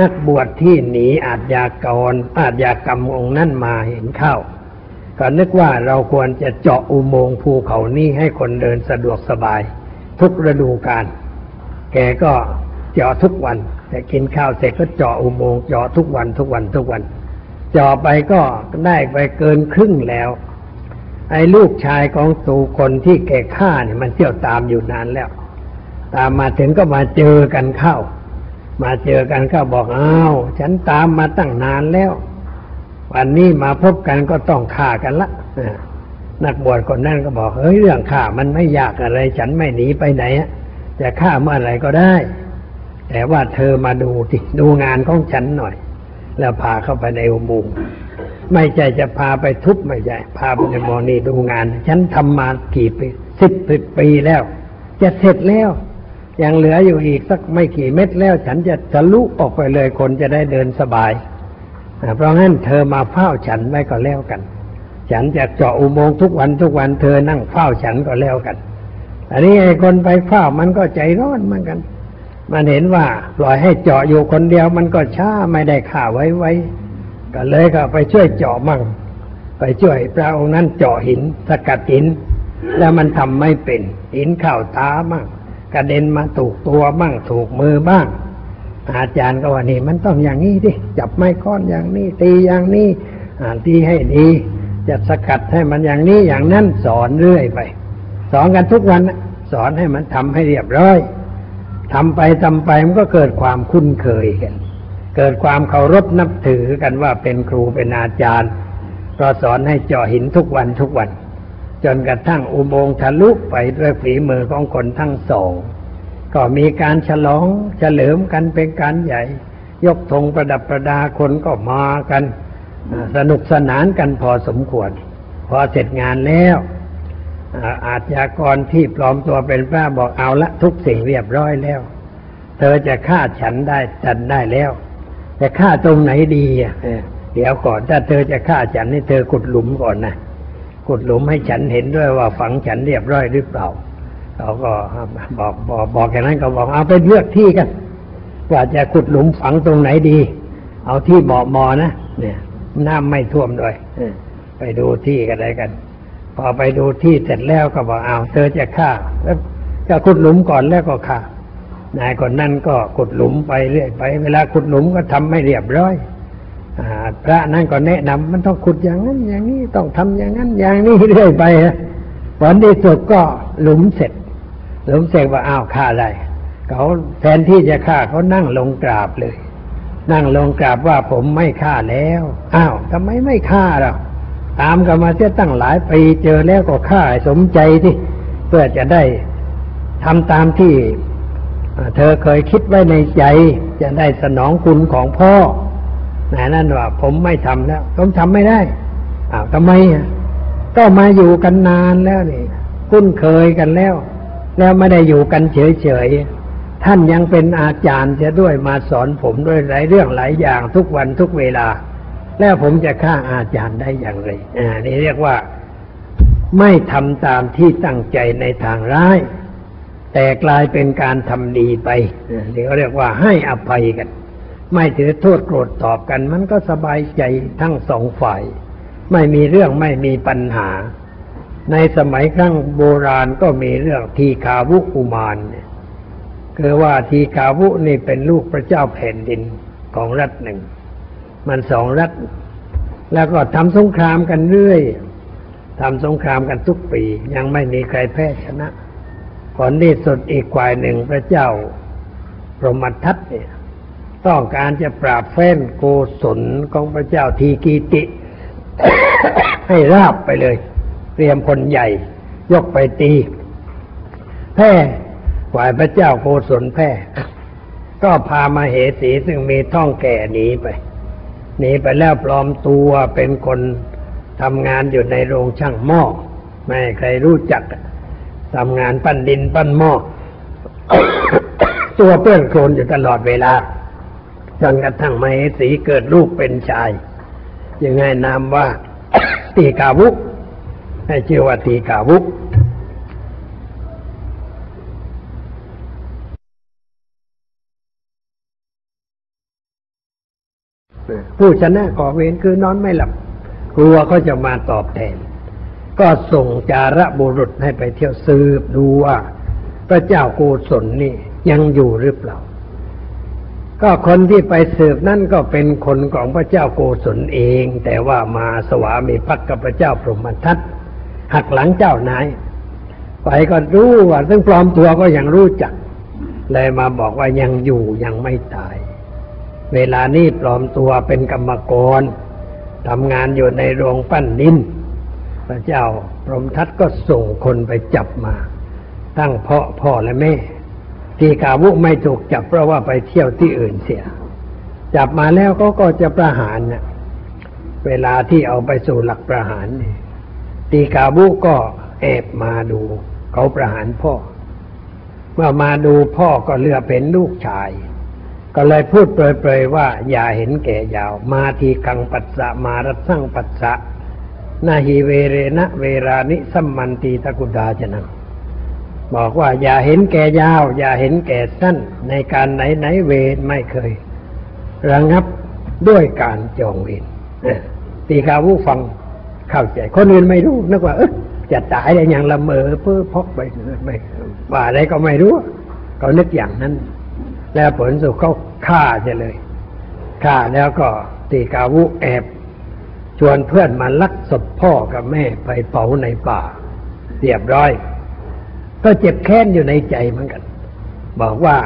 นักบวชที่หนีอาจยากรอาจยากรรมองค์นั้นมาเห็นเข้าก็นึกว่าเราควรจะเจาะอุโมงค์ภูเขานี้ให้คนเดินสะดวกสบาย ทุกฤดูกาลแกก็ เจาะทุกวัน แต่กินข้าวเสร็จก็เจาะอุโมงค์เจาะทุกวันทุกวันทุกวัน เจาะไปก็ได้ไปเกินครึ่งแล้ว ไอ้ลูกชายของตูคนที่แกฆ่าเนี่ยมันเที่ยวตามอยู่นานแล้ว ตามมาถึงก็มาเจอกันเข้า มาเจอกันก็บอกอ้าวฉันตามมาตั้งนานแล้ว วันนี้มาพบกันก็ต้องฆ่ากันละนักบวชคนนั้นก็บอกเฮ้ยเรื่องฆ่ามันไม่ยากอะไร ฉันไม่หนีไปไหนจะฆ่าเมื่อไรก็ได้ แต่ว่าเธอมาดูสิดูงานของฉันหน่อย แล้วพาเข้าไปในอุโมงค์ไม่ใช่จะพาไปทุบไม่ใช่พาไปในมอนี่ดูงาน ฉันทำมากี่ปีสิบปีแล้ว จะเสร็จแล้ว ยังเหลืออยู่อีกสักไม่กี่เม็ดแล้ว ฉันจะทะลุออกไปเลยคนจะได้เดินสบาย เพราะงั้นเธอมาเฝ้าฉันไว้ก็แล้วกัน ฉันจะเจาะอุโมงค์ทุกวันทุกวันเธอนั่งเฝ้าฉันก็แล้วกัน อันนี้ไอ้คนไปเฝ้ามันก็ใจร้อนเหมือนกัน มันเห็นว่าปล่อยให้เจาะอยู่คนเดียวมันก็ช้าไม่ได้ข่าไว้ไว้ ก็เลยก็ไปช่วยเจาะมั่ง ไปช่วยพระองค์นั้นเจาะหินสกัดหิน แล้วมันทำไม่เป็นหินเข้าตามั่งกระเด็นมาถูกตัวบ้างถูกมือบ้าง อาจารย์ก็ว่านี่มันต้องอย่างนี้ดิจับไม้ค้อนอย่างนี้ ตีอย่างนี้อ่านตีให้ดีจะสกัดให้มันอย่างนี้อย่างนั้นสอนเรื่อยไป สอนกันทุกวันสอนให้มันทำให้เรียบร้อย ทำไปทำไปมันก็เกิดความคุ้นเคยกัน เกิดความเคารพนับถือกันว่าเป็นครูเป็นอาจารย์เราสอนให้เจาะหินทุกวันทุกวัน จนกระทั่งอุโมงค์ทะลุไปด้วยฝีมือของคนทั้งสอง ก็มีการฉลองเฉลิมกันเป็นการใหญ่ ยกธงประดับประดาคนก็มากัน สนุกสนานกันพอสมควร พอเสร็จงานแล้ว อาชญากรที่ปลอมตัวเป็นพระบอกเอาละทุกสิ่งเรียบร้อยแล้ว เธอจะฆ่าฉันได้ฉันได้แล้วจะฆ่าตรงไหนดีอะเดี๋ยวก่อนถ้าเธอจะฆ่าฉันนี่เธอขุดหลุมก่อนนะขุดหลุมให้ฉันเห็นด้วยว่าฝังฉันเรียบร้อยหรือเปล่าเขาก็บอกบอกบอกอย่างนั้นก็บอกเอาไปเลือกที่กันว่าจะขุดหลุมฝังตรงไหนดี เอาที่เหมาะมอนะเนี่ยน้ำไม่ท่วมด้วยไปดูที่กันอะไรกัน พอไปดูที่เสร็จแล้วก็บอกเอาเธอจะฆ่า แล้วก็ขุดหลุมก่อนแล้วก็ฆ่านายคนนั้นก็ขุดหลุมไปเรื่อยไป เวลาขุดหลุมก็ทำไม่เรียบร้อยพระนั่นก็แนะนำมันต้องขุดอย่างนั้น อย่างนี้ต้องทำอย่างนั้น อย่างนี้เรื่อยไปนะผลที่สุดก็หลุมเสร็จ หลุมเสร็จว่าอ้าวฆ่าได้เขาแทนที่จะฆ่าเขานั่งลงกราบเลย นั่งลงกราบว่าผมไม่ฆ่าแล้วอ้าวทำไมไม่ฆ่าเรา ตามกันมาเสียตั้งหลายปีเจอแล้วก็ฆ่าสมใจที่เพื่อจะได้ทำตามที่เธอเคยคิดไว้ในใจ จะได้สนองคุณของพ่อนะนั่นว่า ผมไม่ทำแล้วผมทำไม่ได้อ้าวทำไมก็มาอยู่กันนานแล้วนี่ คุ้นเคยกันแล้ว แล้วไม่ได้อยู่กันเฉยๆท่านยังเป็นอาจารย์จะด้วยมาสอนผมด้วยหลายเรื่องหลายอย่างทุกวันทุกเวลา แล้วผมจะฆ่าอาจารย์ได้อย่างไรอ่านี่เรียกว่าไม่ทำตามที่ตั้งใจในทางร้าย แต่กลายเป็นการทำดีไปนี่เขาเรียกว่าให้อภัยกัน ไม่ถือโทษโกรธตอบกัน มันก็สบายใจทั้งสองฝ่าย ไม่มีเรื่องไม่มีปัญหา ในสมัยครั้งโบราณก็มีเรื่องทีคาวุกุมารเนี่ยคือว่าทีคาวุนี่เป็นลูกพระเจ้าแผ่นดินของรัฐหนึ่ง มันสองรัฐ แล้วก็ทำสงครามกันเรื่อยทำสงครามกันทุกปี ยังไม่มีใครแพ้ชนะผลที่สุดอีกฝ่ายหนึ่งพระเจ้าพรหมทัตเนี่ยต้องการจะปราบแฟ้นโกศลของพระเจ้าทีกีติ ให้ราบไปเลย เตรียมคนใหญ่ ยกไปตีแพ้ฝ่ายพระเจ้าโกศลแพ้ก็พามาเหสีซึ่งมีท่องแก่หนีไป หนีไปแล้วปลอมตัวเป็นคนทำงานอยู่ในโรงช่างหม้อไม่ใครรู้จักทำงานปั้นดินปั้นหม้อตัวเปื้อนโคลนอยู่ตลอดเวลาจนกระทั่งมเหสีเกิดลูกเป็นชายยังไงนามว่าตีกาวุกให้ชื่อว่าตีกาวุก ผู้ชนะก่อเวรคือนอนไม่หลับ กลัวเขาจะมาตอบแทน ก็ส่งจาระบุรุษให้ไปเที่ยวสืบดูว่า พระเจ้าโกศลนี่ยังอยู่หรือเปล่า ก็คนที่ไปสืบนั่นก็เป็นคนของพระเจ้าโกศลเอง แต่ว่ามาสวามีพักกับพระเจ้าพรหมทัตหักหลังเจ้านายไปก็รู้ว่าซึ่งปลอมตัวก็ยังรู้จักเลยมาบอกว่ายังอยู่ยังไม่ตาย เวลานี้ปลอมตัวเป็นกรรมกรทำงานอยู่ในโรงปั้นดิน พระเจ้าพรหมทัตก็ส่งคนไปจับมา ตั้งพ่อพ่อและแม่ที่กาวุไม่ถูกจับเพราะว่าไปเที่ยวที่อื่นเสีย จับมาแล้วก็ก็จะประหารนะเวลาที่เอาไปสู่หลักประหารตีกาบุก็แอบมาดู เขาประหารพ่อ เมื่อมาดูพ่อก็เลือกเป็นลูกชาย ก็เลยพูดเปรยๆว่า อย่าเห็นแก่ยาว มาทีกังปัสสะมารัสั่งปัสสะนาหิเวเรนะเวรานิสัมมันตีตะกุดาจนังบอกว่าอย่าเห็นแก่ยาว อย่าเห็นแก่สั้น ในการไหนไหนเวรไม่เคย ระงับด้วยการจองเวรตีกาวุฟังเข้าใจ คนอื่นไม่รู้นึกว่าเออจะตายได้อย่างละเมอเพื่อพกไปไม่ว่าอะไรก็ไม่รู้เขานึกอย่างนั้น แล้วผลสุดเขาฆ่าจะเลยฆ่าแล้วก็ตีกาวุแอบ ชวนเพื่อนมาลักศพพ่อกับแม่ไปเผาในป่าเรียบร้อย ก็เจ็บแค้นอยู่ในใจเหมือนกัน บอกว่า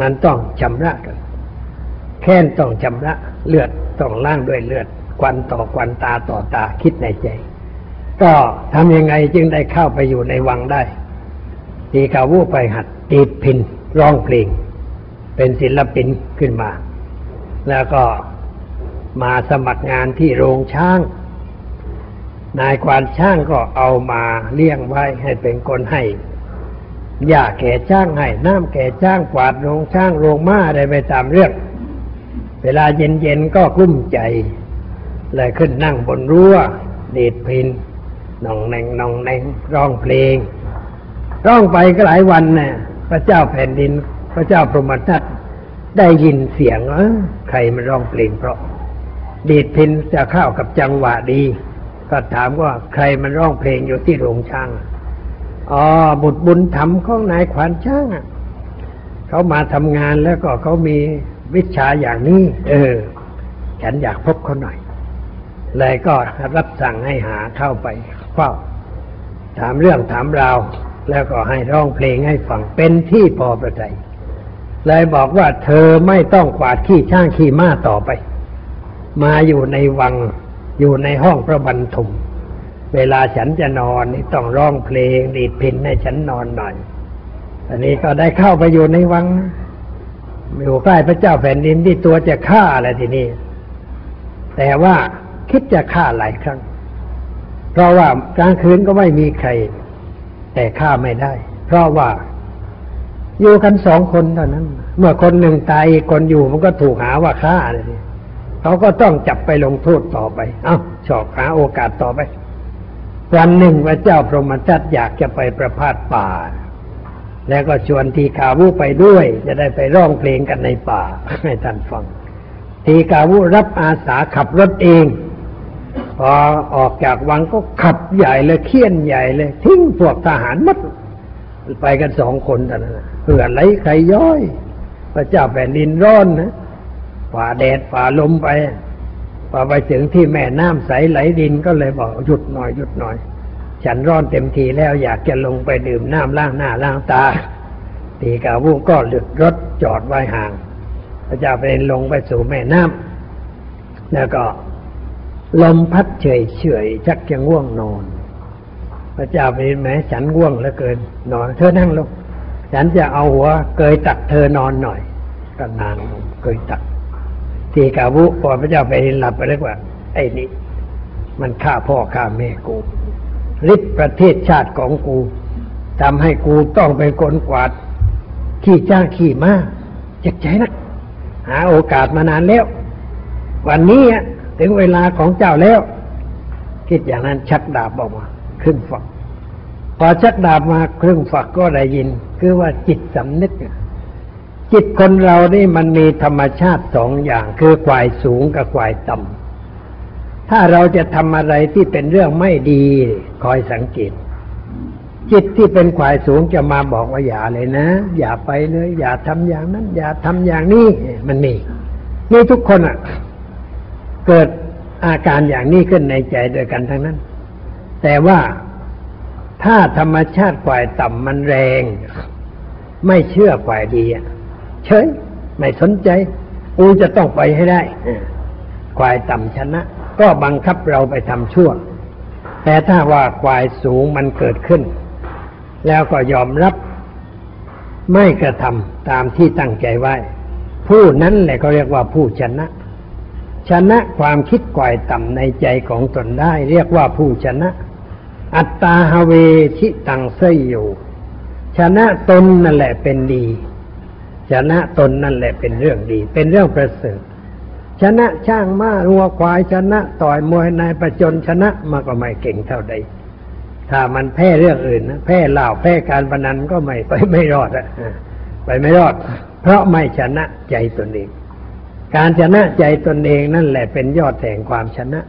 มันต้องชำระกัน แค้นต้องชำระเลือดต้องล้างด้วยเลือดควันต่อควันตาต่อตาคิดในใจ ก็ทำยังไงจึงได้เข้าไปอยู่ในวังได้ตีกาวูไปหัดตีพินร้องเพลง เป็นศิลปินขึ้นมา แล้วก็มาสมัครงานที่โรงช้าง นายควานช่างก็เอามาเลี้ยงไว้ให้เป็นคนให้หญ้าแก่ช้างให้น้ำแก่ช้างกวาดโรงช้างโรงม้าอะไรไปตามเรื่อง เวลาเย็นๆก็กลุ้มใจเลยขึ้นนั่งบนรั้วเดดพินนองแนงนองแนงร้องเพลง ร้องไปก็หลายวันน่ะพระเจ้าแผ่นดิน ระเจ้าพรหมทัตได้ยินเสียงเออใครมันร้องเพลงเพราะ ดีดพินจะเข้ากับจังหวะดี ก็ถามว่าใครมันร้องเพลงอยู่ที่โรงช่างอ๋อบุตรบุญธรรมของนายขวานช่างเขามาทำงานแล้วก็เขามีวิชาอย่างนี้ เออ ฉันอยากพบเขาหน่อย เลยก็รับสั่งให้หาเข้าไปเฝ้า ถามเรื่องถามราว แล้วก็ให้ร้องเพลงให้ฟังเป็นที่พอประทัย เลยบอกว่าเธอไม่ต้องกวาดขี้ช่างขี้ม้าต่อไป มาอยู่ในวังอยู่ในห้องพระบรรทมเวลาฉันจะนอนนี่ต้องร้องเพลง ดีดพินให้ฉันนอนหน่อยอันนี้ก็ได้เข้าไปอยู่ในวังอยู่ใกล้พระเจ้าแผ่นดินที่ตัวจะฆ่าอะไรทีนี้แต่ว่าคิดจะฆ่าหลายครั้ง เพราะว่ากลางคืนก็ไม่มีใคร แต่ฆ่าไม่ได้ เพราะว่า อยู่กันสองคนเท่านั้น เมื่อคนหนึ่งตายอีกคนอยู่มันก็ถูกหาว่าฆ่าเลยทีเขาก็ต้องจับไปลงโทษต่อไป เอ้าชอบหาโอกาสต่อไป วันหนึ่งพระเจ้าพรหมทัตอยากจะไปประพาสป่า แล้วก็ชวนทีขาวุไปด้วย จะได้ไปร้องเพลงกันในป่าให้ท่านฟัง ทีกาวุรับอาสาขับรถเองพอออกจากวังก็ขับใหญ่เลยเคี่ยนใหญ่เลย ทิ้งพวกทหารมัดไปกันสองคนแต่นั้น เผื่อไหลใครย้อย พระเจ้าแผ่นดินร้อนนะฝ่าแดดฝ่าลมไปพอไปถึงที่แม่น้ำใสไหลดินก็เลยบอกหยุดหน่อยหยุดหน่อย ฉันร้อนเต็มทีแล้วอยากจะลงไปดื่มน้ำล้างหน้าล้างตาตีกาวูก็หลุดรถจอดไว้ห่าง พระเจ้าแผ่นดินลงไปสู่แม่น้ำแล้วก็ลมพัดเฉยเฉยชักจะง่วงนอน พระเจ้าแผ่นดินแม้ฉันง่วงเหลือเกินนอนเธอนั่งลง ฉันจะเอาหัวเกยตักเธอนอนหน่อยก็นางลงเกยตัก ทีกาวุพอพระเจ้าแผ่นดินหลับไปเรียกว่า ไอ้นี่มันฆ่าพ่อฆ่าแม่กูริบประเทศชาติของกูทำให้กูต้องเป็นคนกวาด ขี้จ้างขี้มาเจ็บใจนักหาโอกาสมานานแล้ว วันนี้ถึงเวลาของเจ้าแล้ว คิดอย่างนั้นชักดาบออกมาครึ่งฝัก พอชักดาบมาครึ่งฝักก็ได้ยิน คือว่าจิตสำนึก จิตคนเรานี่มันมีธรรมชาติสองอย่าง คือฝ่ายสูงกับฝ่ายต่ำถ้าเราจะทำอะไรที่เป็นเรื่องไม่ดีคอยสังเกต จิตที่เป็นฝ่ายสูงจะมาบอกว่าอย่าเลยนะ อย่าไปเลย อย่าทำอย่างนั้น อย่าทำอย่างนี้มันมีนี่ทุกคนอะ เกิดอาการอย่างนี้ขึ้นในใจโดยกันทั้งนั้น แต่ว่า ถ้าธรรมชาติฝ่ายต่ำมันแรง ไม่เชื่อฝ่ายดีอะเฉยไม่สนใจกูจะต้องไปให้ได้ฝ่ายต่ำชนะ ก็บังคับเราไปทำชั่ว แต่ถ้าว่าฝ่ายสูงมันเกิดขึ้น แล้วก็ยอมรับ ไม่กระทำตามที่ตั้งใจไว้ ผู้นั้นแหละก็เรียกว่าผู้ชนะ ชนะความคิดก่อยต่ำในใจของตนได้ เรียกว่าผู้ชนะ อัตตาฮเวชิตังเสยอยู่ ชนะตนนั่นแหละเป็นดี ชนะตนนั่นแหละเป็นเรื่องดี เป็นเรื่องประเสริฐชนะช่างม้ารัวควายชนะต่อยมวยนายประจนชนะมาก็ไม่เก่งเท่าใด ถ้ามันแพ้เรื่องอื่นนะแพ้เหล่าแพ้การพนันก็ไม่ไปไม่รอดอะไปไม่รอด เพราะไม่ชนะใจตนเอง การชนะใจตนเองนั่นแหละเป็นยอดแห่งความชนะ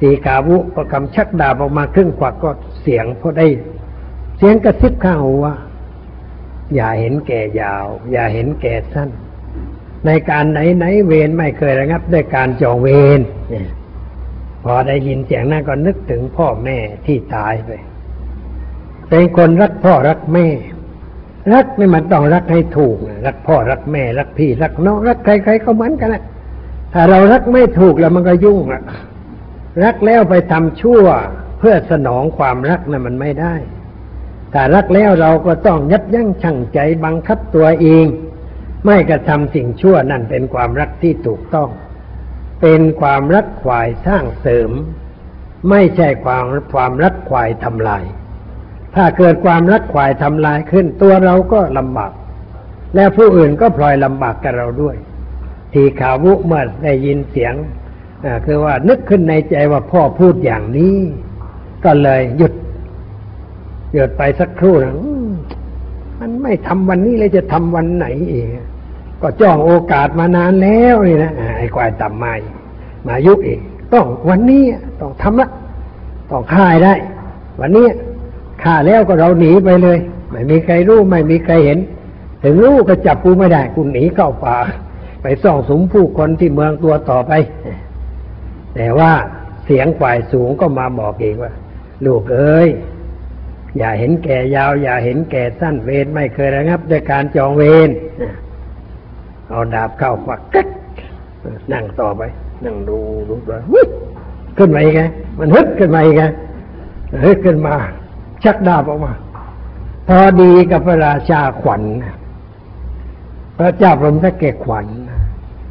สีกาวุประกำชักดาบออกมาครึ่งขวักก็เสียงพอได้ เสียงกระซิบข้างหูว่าอย่าเห็นแก่ยาว อย่าเห็นแก่สั้น ในการไหนไหนเวรไม่เคยระงับด้วยการจองเวรพอได้ยินเสียงนั้นก็นึกถึงพ่อแม่ที่ตายไป เป็นคนรักพ่อรักแม่ รักนี่มันต้องรักให้ถูกรักพ่อรักแม่รักพี่รักน้องรักใครๆก็เหมือนกันแหละถ้าเรารักไม่ถูกแล้วมันก็ยุ่งอะ รักแล้วไปทำชั่วเพื่อสนองความรักนะ่ะมันไม่ได้ แต่รักแล้วเราก็ต้องยับยั้งชั่งใจบังคับตัวเอง ไม่กระทำสิ่งชั่วนั่นเป็นความรักที่ถูกต้อง เป็นความรักขวายสร้างเสริม ไม่ใช่ความความรักขวายทำลาย ถ้าเกิดความรักขวายทำลายขึ้นตัวเราก็ลำบาก และผู้อื่นก็พลอยลำบากกับเราด้วย ทีขาวุเมื่อได้ยินเสียง คือว่านึกขึ้นในใจว่าพ่อพูดอย่างนี้ ก็เลยหยุด หยุดไปสักครู่นะมันไม่ทำวันนี้เลยจะทำวันไหนเองก็จ้องโอกาสมานานแล้วนี่นะไอ้ควายต่ำมามายุเองต้องวันนี้ต้องทำละต้องฆ่าได้ วันนี้ฆ่าแล้วก็เราหนีไปเลย ไม่มีใครรู้ไม่มีใครเห็น ถึงรู้ก็จับกูไม่ได้กูหนีเข้าป่า ไปซ่องสมผู้คนที่เมืองตัวต่อไป แต่ว่าเสียงฝ่ายสูงก็มาบอกเองว่า ลูกเอ้ย อย่าเห็นแก่ยาว อย่าเห็นแก่สั้นเวรไม่เคยระงับด้วยการจองเวรเอาดาบเข้าฝักกัดนั่งต่อไป นั่งดูดูไปขึ้นมาอีกไงมันฮึดขึ้นมาอีกไงฮึดขึ้นมา ชักดาบออกมา พอดีกับพระราชาขวัญพระเจ้าพรหมทักเกขวัญ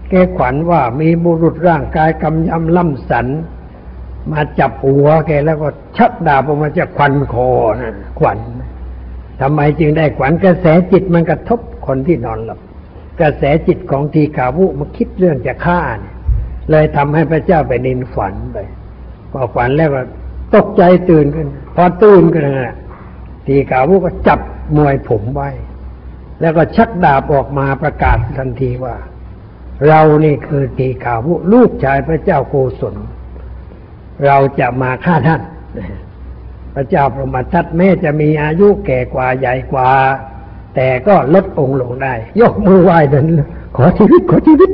แกขวัญว่ามีบุรุษร่างกายกำยำล่ำสัน มาจับหัวแกแล้วก็ชักดาบออกมาจากขวัญคอนะขวัญทำไมจึงได้ขวัญกระแสจิตมันกระทบคนที่นอนหลับกระแสจิตของทีขาวุมาคิดเรื่องจะฆ่าเนี่ยเลยทำให้พระเจ้าไปนินฝันไปพอฝันแล้วก็ตกใจตื่นขึ้น พอตื่นขึ้นนะทีขาวุก็จับมวยผมไว้ แล้วก็ชักดาบออกมาประกาศทันทีว่า เรานี่คือตีขาวุลูกชายพระเจ้าโกศล เราจะมาฆ่าท่าน พระเจ้าพรหมทัตแม้จะมีอายุแก่กว่าใหญ่กว่า แต่ก็ลดองค์ลงได้ ยกมือไหว้เดินขอชีวิตขอชีวิต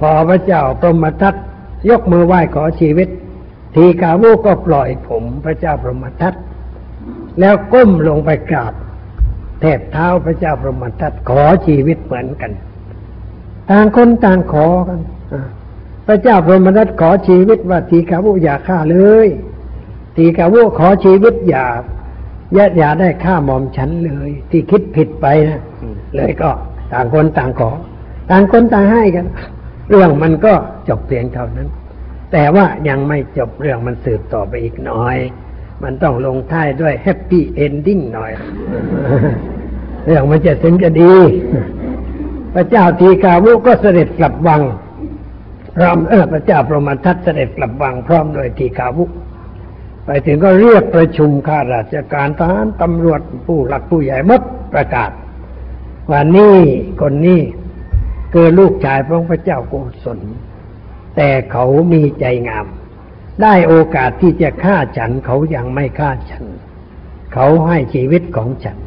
พอพระเจ้าพรหมทัตยกมือไหว้ขอชีวิต ทีกาวุก็ปล่อยผมพระเจ้าพรหมทัตแล้วก้มลงไปกราบแทบเท้าพระเจ้าพรหมทัตขอชีวิตเหมือนกัน ต่างคนต่างขอกันพระเจ้าพรหมทัตขอชีวิตว่าทีกาวุอย่าฆ่าเลยทีกาวุขอชีวิตอย่าอย่อย่าได้ฆ่าหมอมฉันเลย ที่คิดผิดไปนะเลยก็ต่างคนต่างขอ ต่างคนต่างให้กัน เรื่องมันก็จบเพียงเท่านั้น แต่ว่ายังไม่จบเรื่องมันสืบต่อไปอีกหน่อย มันต้องลงท้ายด้วย happy ending หน่อยเรื่องมันจะถึงจะดี พระเจ้าทีกาวุก็เสด็จกลับวังพร้อมเออพระเจ้าพรหมทัตเสด็จกลับวังพร้อมด้วยทีกาวุไปถึงก็เรียกประชุมข้าราชการทหารตำรวจผู้หลักผู้ใหญ่มดประกาศ ว่านี่คนนี้เกิดลูกชายพระพระเจ้าโกศลแต่เขามีใจงาม ได้โอกาสที่จะฆ่าฉันเขายังไม่ฆ่าฉัน เขาให้ชีวิตของฉัน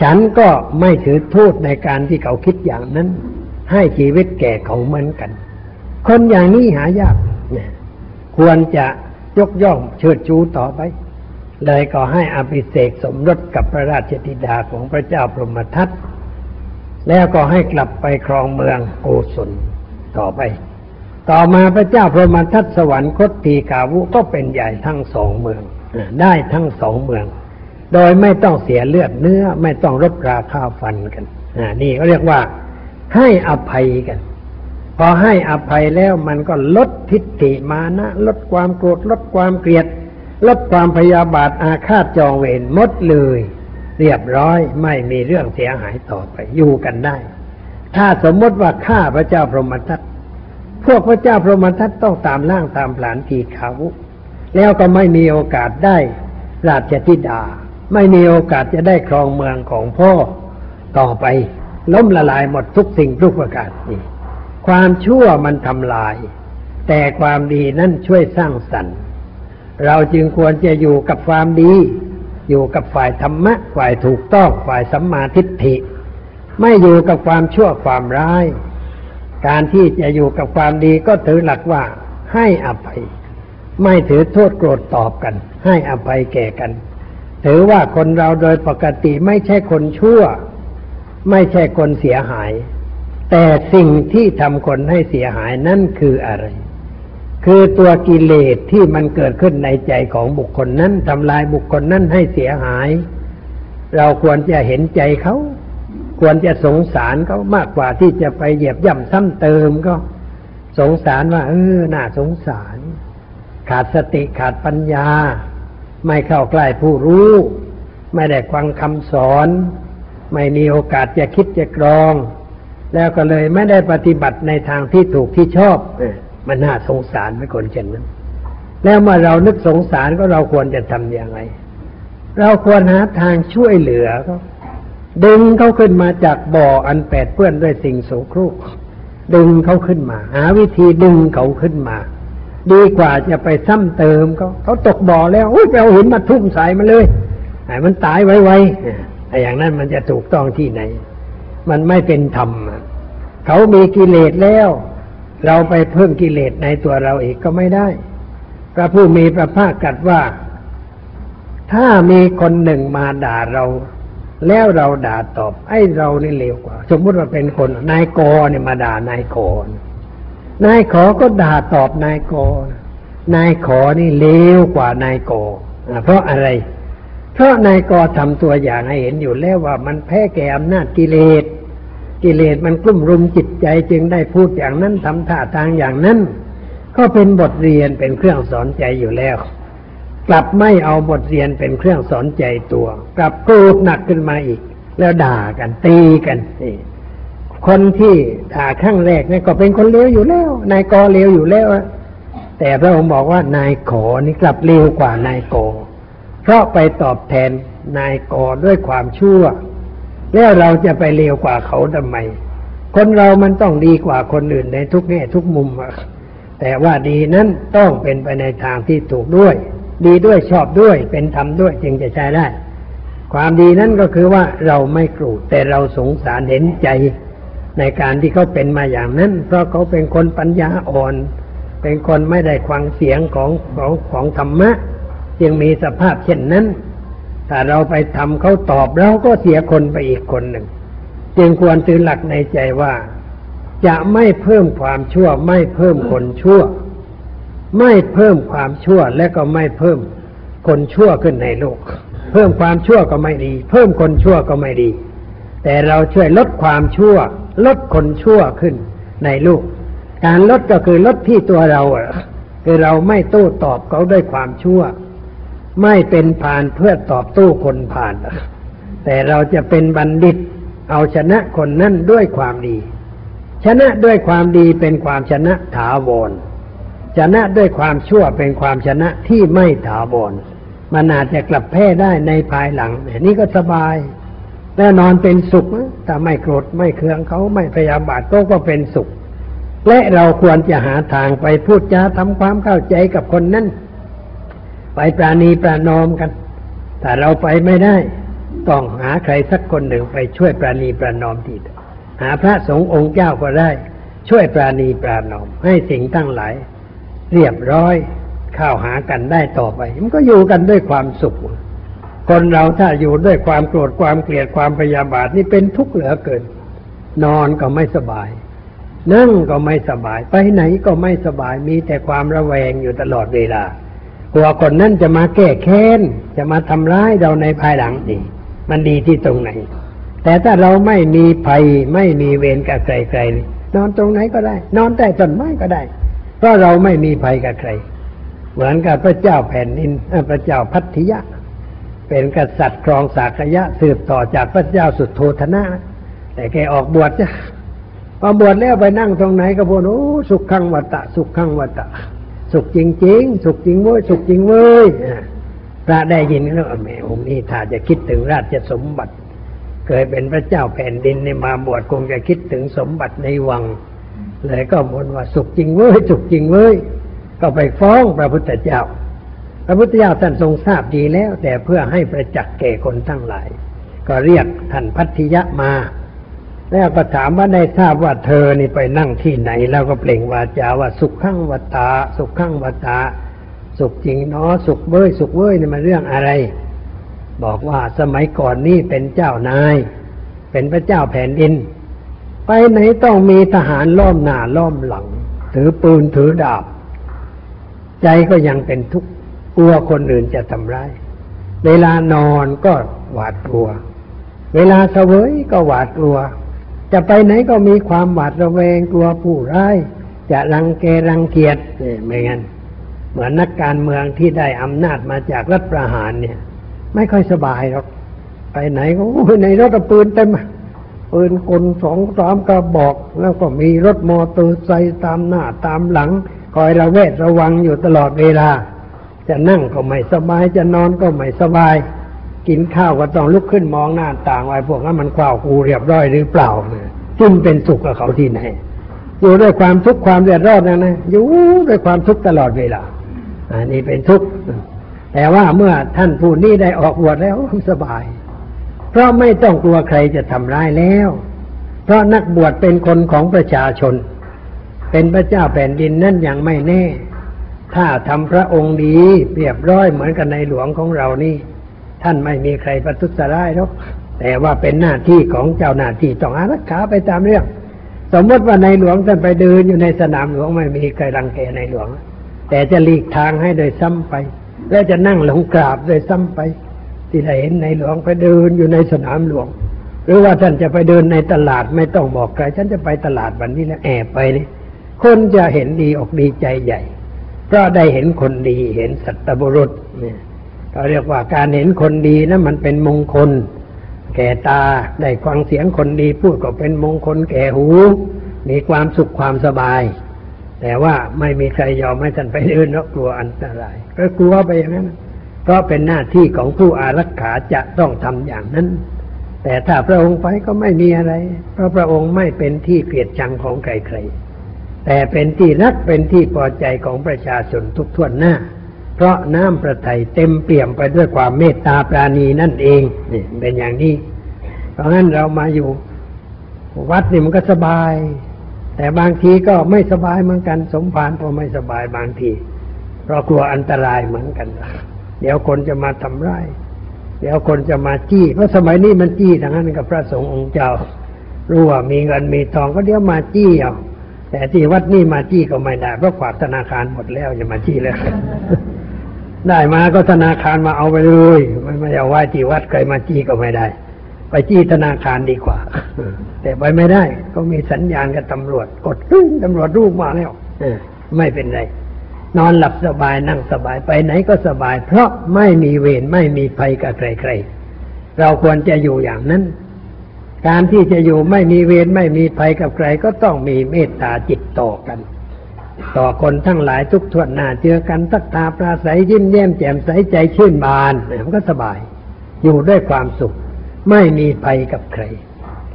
ฉันก็ไม่ถือโทษในการที่เขาคิดอย่างนั้น ให้ชีวิตแก่เขาเหมือนกัน คนอย่างนี้หายากควรจะยกย่องเชิดชูต่อไป เลยก็ให้อภิเษกสมรสกับพระราชธิดาของพระเจ้าพรหมทัตแล้วก็ให้กลับไปครองเมืองโกศลต่อไป ต่อมาพระเจ้าพรหมทัตสวรรคตทีกาวุก็เป็นใหญ่ทั้งสองเมือง ได้ทั้งสองเมือง โดยไม่ต้องเสียเลือดเนื้อ ไม่ต้องรบราข้าวฟันกันนี่เขาเรียกว่า ให้อภัยกัน พอให้อภัยแล้วมันก็ลดทิฏฐิมานะ ลดความโกรธลดความเกลียด ลดความพยาบาทอาฆาตจองเวรหมดเลย เรียบร้อยไม่มีเรื่องเสียหายต่อไปอยู่กันได้ ถ้าสมมติว่าข้าพระเจ้าพรหมทัตพวกพระเจ้าพรหมทัตต้องตามล่างตามผลานทีเขา แล้วก็ไม่มีโอกาสได้ราชธิดา ไม่มีโอกาสจะได้ครองเมืองของพ่อต่อไป ล้มละลายหมดทุกสิ่งทุกประการนี่ความชั่วมันทำลาย แต่ความดีนั่นช่วยสร้างสรรค์ เราจึงควรจะอยู่กับความดี อยู่กับฝ่ายธรรมะ ฝ่ายถูกต้องฝ่ายสัมมาทิฏฐิ ไม่อยู่กับความชั่วความร้าย การที่จะอยู่กับความดีก็ถือหลักว่าให้อภัย ไม่ถือโทษโกรธตอบกัน ให้อภัยแก่กัน ถือว่าคนเราโดยปกติไม่ใช่คนชั่ว ไม่ใช่คนเสียหาย แต่สิ่งที่ทำคนให้เสียหายนั่นคืออะไร คือตัวกิเลสที่มันเกิดขึ้นในใจของบุคคลนั้นทำลายบุคคลนั้นให้เสียหาย เราควรจะเห็นใจเขาควรจะสงสารเขามากกว่าที่จะไปเหยียบย่ำซ้ำเติมก็ สงสารว่าเออน่าสงสาร ขาดสติขาดปัญญา ไม่เข้าใกล้ผู้รู้ ไม่ได้ฟังคำสอน ไม่มีโอกาสจะคิดจะกรอง แล้วก็เลยไม่ได้ปฏิบัติในทางที่ถูกที่ชอบมันน่าสงสารไม่คนเช่นนั้น แล้วเมื่อเรานึกสงสารก็เราควรจะทำอย่างไร เราควรหาทางช่วยเหลือเขาดึงเขาขึ้นมาจากบ่ออันแปดเปื้อนด้วยสิ่งโสโครกดึงเขาขึ้นมา หาวิธีดึงเขาขึ้นมา ดีกว่าจะไปซ้ำเติมเขาเขาตกบ่อแล้วโอ้ยไปเอาหินมาทุ่มใส่มาเลยไอ้มันตายไวๆไอ้อย่างนั้นมันจะถูกต้องที่ไหน มันไม่เป็นธรรมเขามีกิเลสแล้ว เราไปเพิ่มกิเลสในตัวเราเองก็ไม่ได้ พระผู้มีพระภาคกัดว่า ถ้ามีคนหนึ่งมาด่าเรา แล้วเราด่าตอบไอ้เรานี่เลวกว่า สมมติว่าเป็นคนนายกเนี่ยมาด่านายกน นายขอก็ด่าตอบนายกนายขอนี่เลวกว่านายกเพราะอะไร เพราะนายกทำตัวอย่างให้เห็นอยู่แล้วว่ามันแพ้แก่อำนาจกิเลส กิเลสมันกลุ่มรุมจิตใจจึงได้พูดอย่างนั้นทำท่าทางอย่างนั้น ก็เป็นบทเรียนเป็นเครื่องสอนใจอยู่แล้ว กลับไม่เอาบทเรียนเป็นเครื่องสอนใจตัว กลับโกรธหนักขึ้นมาอีก แล้วด่ากันตีกันนี่ คนที่ด่าข้างแรกเนี่ยก็เป็นคนเลวอยู่แล้ว นายกเลวอยู่แล้วแต่พระองค์บอกว่านายขอนี่กลับเลวกว่านายกเพราะไปตอบแทนนายกอด้วยความชั่ว แล้วเราจะไปเลวกว่าเขาทำไม คนเรามันต้องดีกว่าคนอื่นในทุกแง่ทุกมุมแต่ว่าดีนั้นต้องเป็นไปในทางที่ถูกด้วย ดีด้วยชอบด้วยเป็นธรรมด้วยจึงจะใช้ได้ ความดีนั้นก็คือว่าเราไม่กรธแต่เราสงสารเห็นใจ ในการที่เขาเป็นมาอย่างนั้น เพราะเขาเป็นคนปัญญาอ่อน เป็นคนไม่ได้ฟังเสียงของของของธรรมะ จึงมีสภาพเช่นนั้นถ้าเราไปทำเขาตอบเราก็เสียคนไปอีกคนหนึ่ง จึงควรตือหลักในใจว่า จะไม่เพิ่มความชั่ว ไม่เพิ่มคนชั่ว ไม่เพิ่มความชั่วและก็ไม่เพิ่มคนชั่วขึ้นในโลก เพิ่มความชั่วก็ไม่ดี เพิ่มคนชั่วก็ไม่ดี แต่เราช่วยลดความชั่ว ลดคนชั่วขึ้นในโลกการลดก็คือลดที่ตัวเราคือเราไม่โต้ตอบเขาด้วยความชั่ว ไม่เป็นผ่านเพื่อตอบโต้คนผ่าน แต่เราจะเป็นบัณฑิต เอาชนะคนนั้นด้วยความดี ชนะด้วยความดีเป็นความชนะถาวรชนะด้วยความชั่วเป็นความชนะที่ไม่ถาวรมันอาจจะกลับแพ้ได้ในภายหลังนี่ก็สบาย แน่นอนเป็นสุขแต่ไม่โกรธไม่เคืองเขาไม่พยาบาทก็ก็เป็นสุข และเราควรจะหาทางไปพูดจาทำความเข้าใจกับคนนั้นไปปราณีประนอมกัน แต่เราไปไม่ได้ ต้องหาใครสักคนหนึ่งไปช่วยปราณีประนอมทีหาพระสงฆ์องค์เจ้าก็ได้ ช่วยปราณีปรานอม ให้สิ่งทั้งหลาย เรียบร้อยเข้าหากันได้ต่อไป มันก็อยู่กันด้วยความสุข คนเราถ้าอยู่ด้วยความโกรธความเกลียดความพยาบาทนี่เป็นทุกข์เหลือเกิน นอนก็ไม่สบาย นั่งก็ไม่สบาย ไปไหนก็ไม่สบาย มีแต่ความระแวงอยู่ตลอดเวลากลัวคนนั้นจะมาแก้แค้น จะมาทำร้ายเราในภายหลังนี่มันดีที่ตรงไหน แต่ถ้าเราไม่มีภัยไม่มีเวรกับใครๆนอนตรงไหนก็ได้ นอนใต้ต้นไม้ก็ได้ เพราะเราไม่มีภัยกับใคร เหมือนกับพระเจ้าแผ่นดินพระเจ้าพัทธิยะ เป็นกษัตริย์ครองสากยะสืบต่อจากพระเจ้าสุดโทธนะ แต่แกออกบวชจ้ะพอบวชแล้วไปนั่งตรงไหนก็พูดโอ้สุขขังวัตตะสุขขังวัตตะสุขจริงๆสุขจริงเว้ยสุขจริงเว้ยพระได้ยินแล้วแม่องค์นี้ถ้าจะคิดถึงราชสมบัติ เคยเป็นพระเจ้าแผ่นดินในมาบวชคงจะคิดถึงสมบัติในวัง เลยก็บนว่าสุขจริงเว้ยสุขจริงเว้ยก็ไปฟ้องพระพุทธเจ้า พระพุทธเจ้าท่านทรงทราบดีแล้ว แต่เพื่อให้ประจักษ์แก่คนทั้งหลาย ก็เรียกท่านพัทธิยะมา แล้วก็ถามว่าได้ทราบว่าเธอนี่ไปนั่งที่ไหน แล้วก็เปล่งวาจาว่าสุขขั้งวตา สุขขั้งวตตาสุขจริงเนาะสุขเว้ยสุขเว้ยนี่มันเรื่องอะไร บอกว่าสมัยก่อนนี่เป็นเจ้านาย เป็นพระเจ้าแผ่นดิน ไปไหนต้องมีทหารล้อมหน้าล้อมหลัง ถือปืนถือดาบ ใจก็ยังเป็นทุกข์ กลัวคนอื่นจะทำร้าย เวลานอนก็หวาดกลัว เวลาเสวยก็หวาดกลัว จะไปไหนก็มีความหวาดระแวงกลัวผู้ร้าย จะรังแกรังเกียจเนี่ยไม่งั้นเหมือนนักการเมืองที่ได้อำนาจมาจากรัฐประหารเนี่ย ไม่ค่อยสบายหรอก ไปไหนก็ในรถปืนเต็มอะปืนกลสองสามกระบอก แล้วก็มีรถมอเตอร์ไซค์ตามหน้าตามหลัง คอยระแวดระวังอยู่ตลอดเวลา จะนั่งก็ไม่สบาย จะนอนก็ไม่สบาย กินข้าวก็ต้องลุกขึ้นมองหน้าต่างไว้พวกนั้นมันข้าวกูเรียบร้อยหรือเปล่าเนี่ยจึงเป็นสุขกับเขาที่ไหนอยู่ด้วยความทุกข์ความเดือดร้อนนะนะอยู่ด้วยความทุกข์ตลอดเวลาอันนี้เป็นทุกข์แต่ว่าเมื่อท่านผู้นี้ได้ออกบวชแล้วสบาย เพราะไม่ต้องกลัวใครจะทำร้ายแล้ว เพราะนักบวชเป็นคนของประชาชน เป็นพระเจ้าแผ่นดินนั่นยังไม่แน่ ถ้าทำพระองค์ดีเรียบร้อยเหมือนกับในหลวงของเรานี่ ท่านไม่มีใครประทุษร้ายหรอกแต่ว่าเป็นหน้าที่ของเจ้าหน้าที่ต้องอารักขาไปตามเรื่อง สมมติว่าในหลวงท่านไปเดินอยู่ในสนามหลวงไม่มีใครรังแกในหลวง แต่จะหลีกทางให้โดยซ้ำไป แล้วจะนั่งหลงกราบโดยซ้ำไป ที่ได้เห็นในหลวงไปเดินอยู่ในสนามหลวง หรือว่าท่านจะไปเดินในตลาดไม่ต้องบอกใครฉันจะไปตลาดวันนี้แล้วแอบไปนี่คนจะเห็นดีออกดีใจใหญ่ เพราะได้เห็นคนดีเห็นสัตบุรุษเนี่ยเขาเรียกว่าการเห็นคนดีนะมันเป็นมงคล แก่ตาได้ฟังเสียงคนดีพูดก็เป็นมงคลแก่หู มีความสุขความสบาย แต่ว่าไม่มีใครยอมให้ท่านไปเดินเพราะกลัวอันตรายก็กลัวไปอย่างนั้นเพราะเป็นหน้าที่ของผู้อารักขาจะต้องทำอย่างนั้น แต่ถ้าพระองค์ไปก็ไม่มีอะไร เพราะพระองค์ไม่เป็นที่เกลียดชังของใครๆ แต่เป็นที่รักเป็นที่พอใจของประชาชนทุกท่วนหน้า เพราะน้ำประทัยเต็มเปี่ยมไปด้วยความเมตตาปราณีนั่นเองนี่เป็นอย่างนี้ เพราะงั้นเรามาอยู่วัดนี่มันก็สบาย แต่บางทีก็ไม่สบายเหมือนกัน สมภารก็ไม่สบายบางทีเพราะกลัวอันตรายเหมือนกัน เดี๋ยวคนจะมาทำร้ายเดี๋ยวคนจะมาจี้เพราะสมัยนี้มันจี้ทางนั้นกับพระสงฆ์องค์เจ้ารู้ว่ามีเงินมีทองก็เดี๋ยวมาจี้เอา แต่ที่วัดนี่มาจี้ก็ไม่ได้เพราะฝากธนาคารหมดแล้วอย่ามาจี้เลยได้มาก็ธนาคารมาเอาไปเลยไม่ไม่เอาไว้ที่วัดใครมาจี้ก็ไม่ได้ ไปจี้ธนาคารดีกว่า แต่ไปไม่ได้ ก็มีสัญญาณกับตำรวจ กดตึ้งตำรวจรูปมาแล้วไม่เป็นไร นอนหลับสบายนั่งสบายไปไหนก็สบาย เพราะไม่มีเวรไม่มีภัยกับใครๆเราควรจะอยู่อย่างนั้น การที่จะอยู่ไม่มีเวรไม่มีภัยกับใครก็ต้องมีเมตตาจิตต่อกัน ต่อคนทั้งหลายทุกทวนหน้าเจอกันทักทาปราศัยยิ้มแย้มแจ่มใสใจชื่นบานมันก็สบาย อยู่ด้วยความสุข ไม่มีภัยกับใคร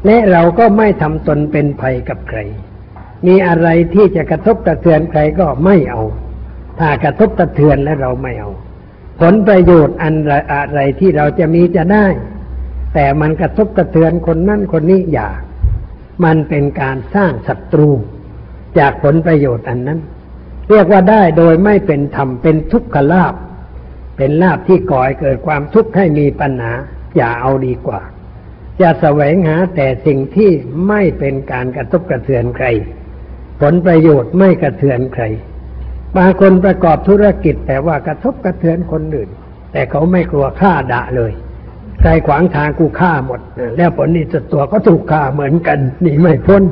และเราก็ไม่ทำตนเป็นภัยกับใคร มีอะไรที่จะกระทบกระเทือนใครก็ไม่เอา ถ้ากระทบกระเทือนและเราไม่เอา ผลประโยชน์อันอะไรที่เราจะมีจะได้ แต่มันกระทบกระเทือนคนนั่นคนนี้อย่า มันเป็นการสร้างศัตรูจากผลประโยชน์อันนั้น เรียกว่าได้โดยไม่เป็นธรรมเป็นทุกขลาภเป็นลาภที่ก่อให้เกิดความทุกข์ให้มีปัญหา อย่าเอาดีกว่าจะแสวงหาแต่สิ่งที่ไม่เป็นการกระทบกระเทือนใคร ผลประโยชน์ไม่กระเทือนใครบางคนประกอบธุรกิจแต่ว่ากระทบกระเทือนคนอื่น แต่เขาไม่กลัวฆ่าด่าเลย รขวางทางกูฆ่าหมด แล้วผลนี้สุดตัวก็ถูกฆ่าเหมือนกันหนีไม่พ้น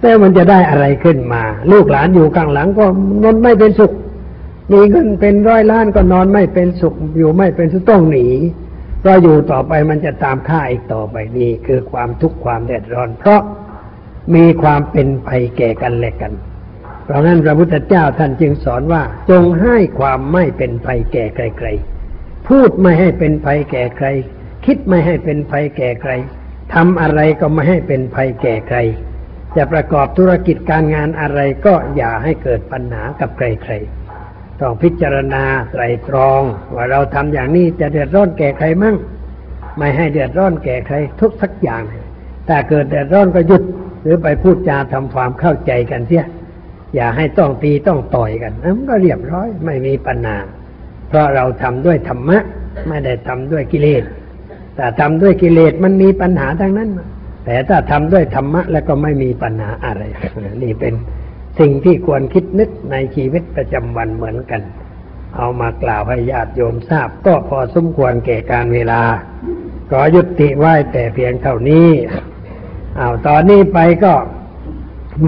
แล้วมันจะได้อะไรขึ้นมา ลูกหลานอยู่ข้างหลังก็นอนไม่เป็นสุขมีเงินเป็นร้อยล้านก็นอนไม่เป็นสุข อยู่ไม่เป็นสุขต้องหนีเพราะอยู่ต่อไปมันจะตามฆ่าอีกต่อไปนี่คือความทุกข์ความเดือดร้อน เพราะมีความเป็นภัยแก่กันและกัน เพราะนั้นพระพุทธเจ้าท่านจึงสอนว่า จงให้ความไม่เป็นภัยแก่ใครๆพูดไม่ให้เป็นภัยแก่ใคร คิดไม่ให้เป็นภัยแก่ใครทำอะไรก็ไม่ให้เป็นภัยแก่ใคร จะประกอบธุรกิจการงานอะไรก็อย่าให้เกิดปัญหากับใครๆต้องพิจารณาไตรตรองว่าเราทำอย่างนี้จะเดือดร้อนแก่ใครมั่ง ไม่ให้เดือดร้อนแก่ใคร ทุกสักอย่างถ้าเกิดเดือดร้อนก็หยุด หรือไปพูดจาทำความเข้าใจกันเสียอย่าให้ต้องตีต้องต่อยกันนั้นก็เรียบร้อยไม่มีปัญหาเพราะเราทำด้วยธรรมะ ไม่ได้ทำด้วยกิเลส แต่ทำด้วยกิเลสมันมีปัญหาทั้งนั้น แต่ถ้าทำด้วยธรรมะ แล้วก็ไม่มีปัญหาอะไร นี่เป็นสิ่งที่ควรคิดนึกในชีวิตประจำวันเหมือนกัน เอามากล่าวให้ญาติโยมทราบ ก็พอสมควรแก่การเวลาขอยุติไว้แต่เพียงเท่านี้เอาตอนนี้ไปก็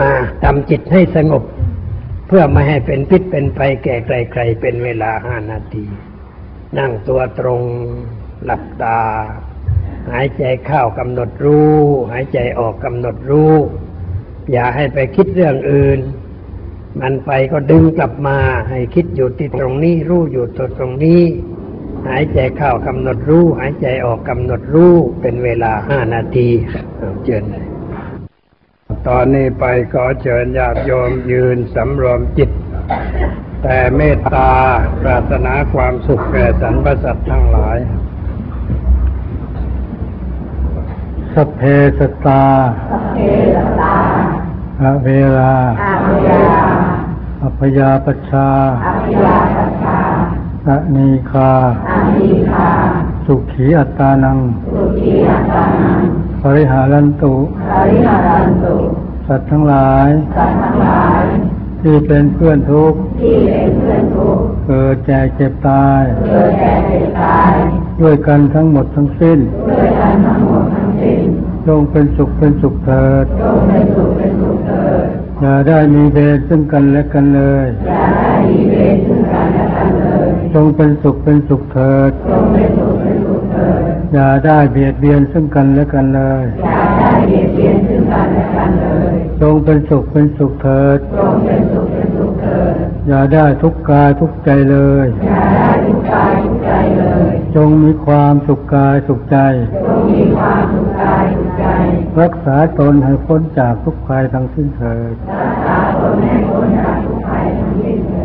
มาทำจิตให้สงบ เพื่อไม่ให้เป็นพิษเป็นภัยแก่ใครๆเป็นเวลาห้านาที นั่งตัวตรง หลับตา หายใจเข้ากำหนดรู้ หายใจออกกำหนดรู้ อย่าให้ไปคิดเรื่องอื่น มันไปก็ดึงกลับมา ให้คิดอยู่ที่ตรงนี้รู้อยู่ตัวตรงนี้ หายใจเข้ากำหนดรู้ หายใจออกกำหนดรู้ เป็นเวลาห้านาทีเชิญเลยตอนนี้ไปขอเชิญญาติโยมยืนสำรวมจิต แต่เมตตาปรารถนาความสุขแก่สรรพสัตว์ทั้งหลาย สัพเพสตตาอะเวลาอัพยาปชชาอะนีคา สุขีอัตตานัง ปริหารันตุ สัตว์ทั้งหลาย ที่เป็นเพื่อนทุกข์เกิดแก่เจ็บตาย ด้วยกันทั้งหมดทั้งสิ้นจงเป็นสุขเป็นสุขเถิดอย่าได้มีเวรซึ่งกันและกันเลยจงเป็นสุขเป็นสุขเถิด อย่าได้เบียดเบียนซึ่งกันและกันเลยจงเป็นสุขเป็นสุขเถิดอย่าได้ทุกข์กายทุกข์ใจเลย จงมีความสุขกายสุขใจจรักษาตนให้พ้นจากทุกภัยทั้งสิ้นเถิดรักษาตนให้พ้นจาก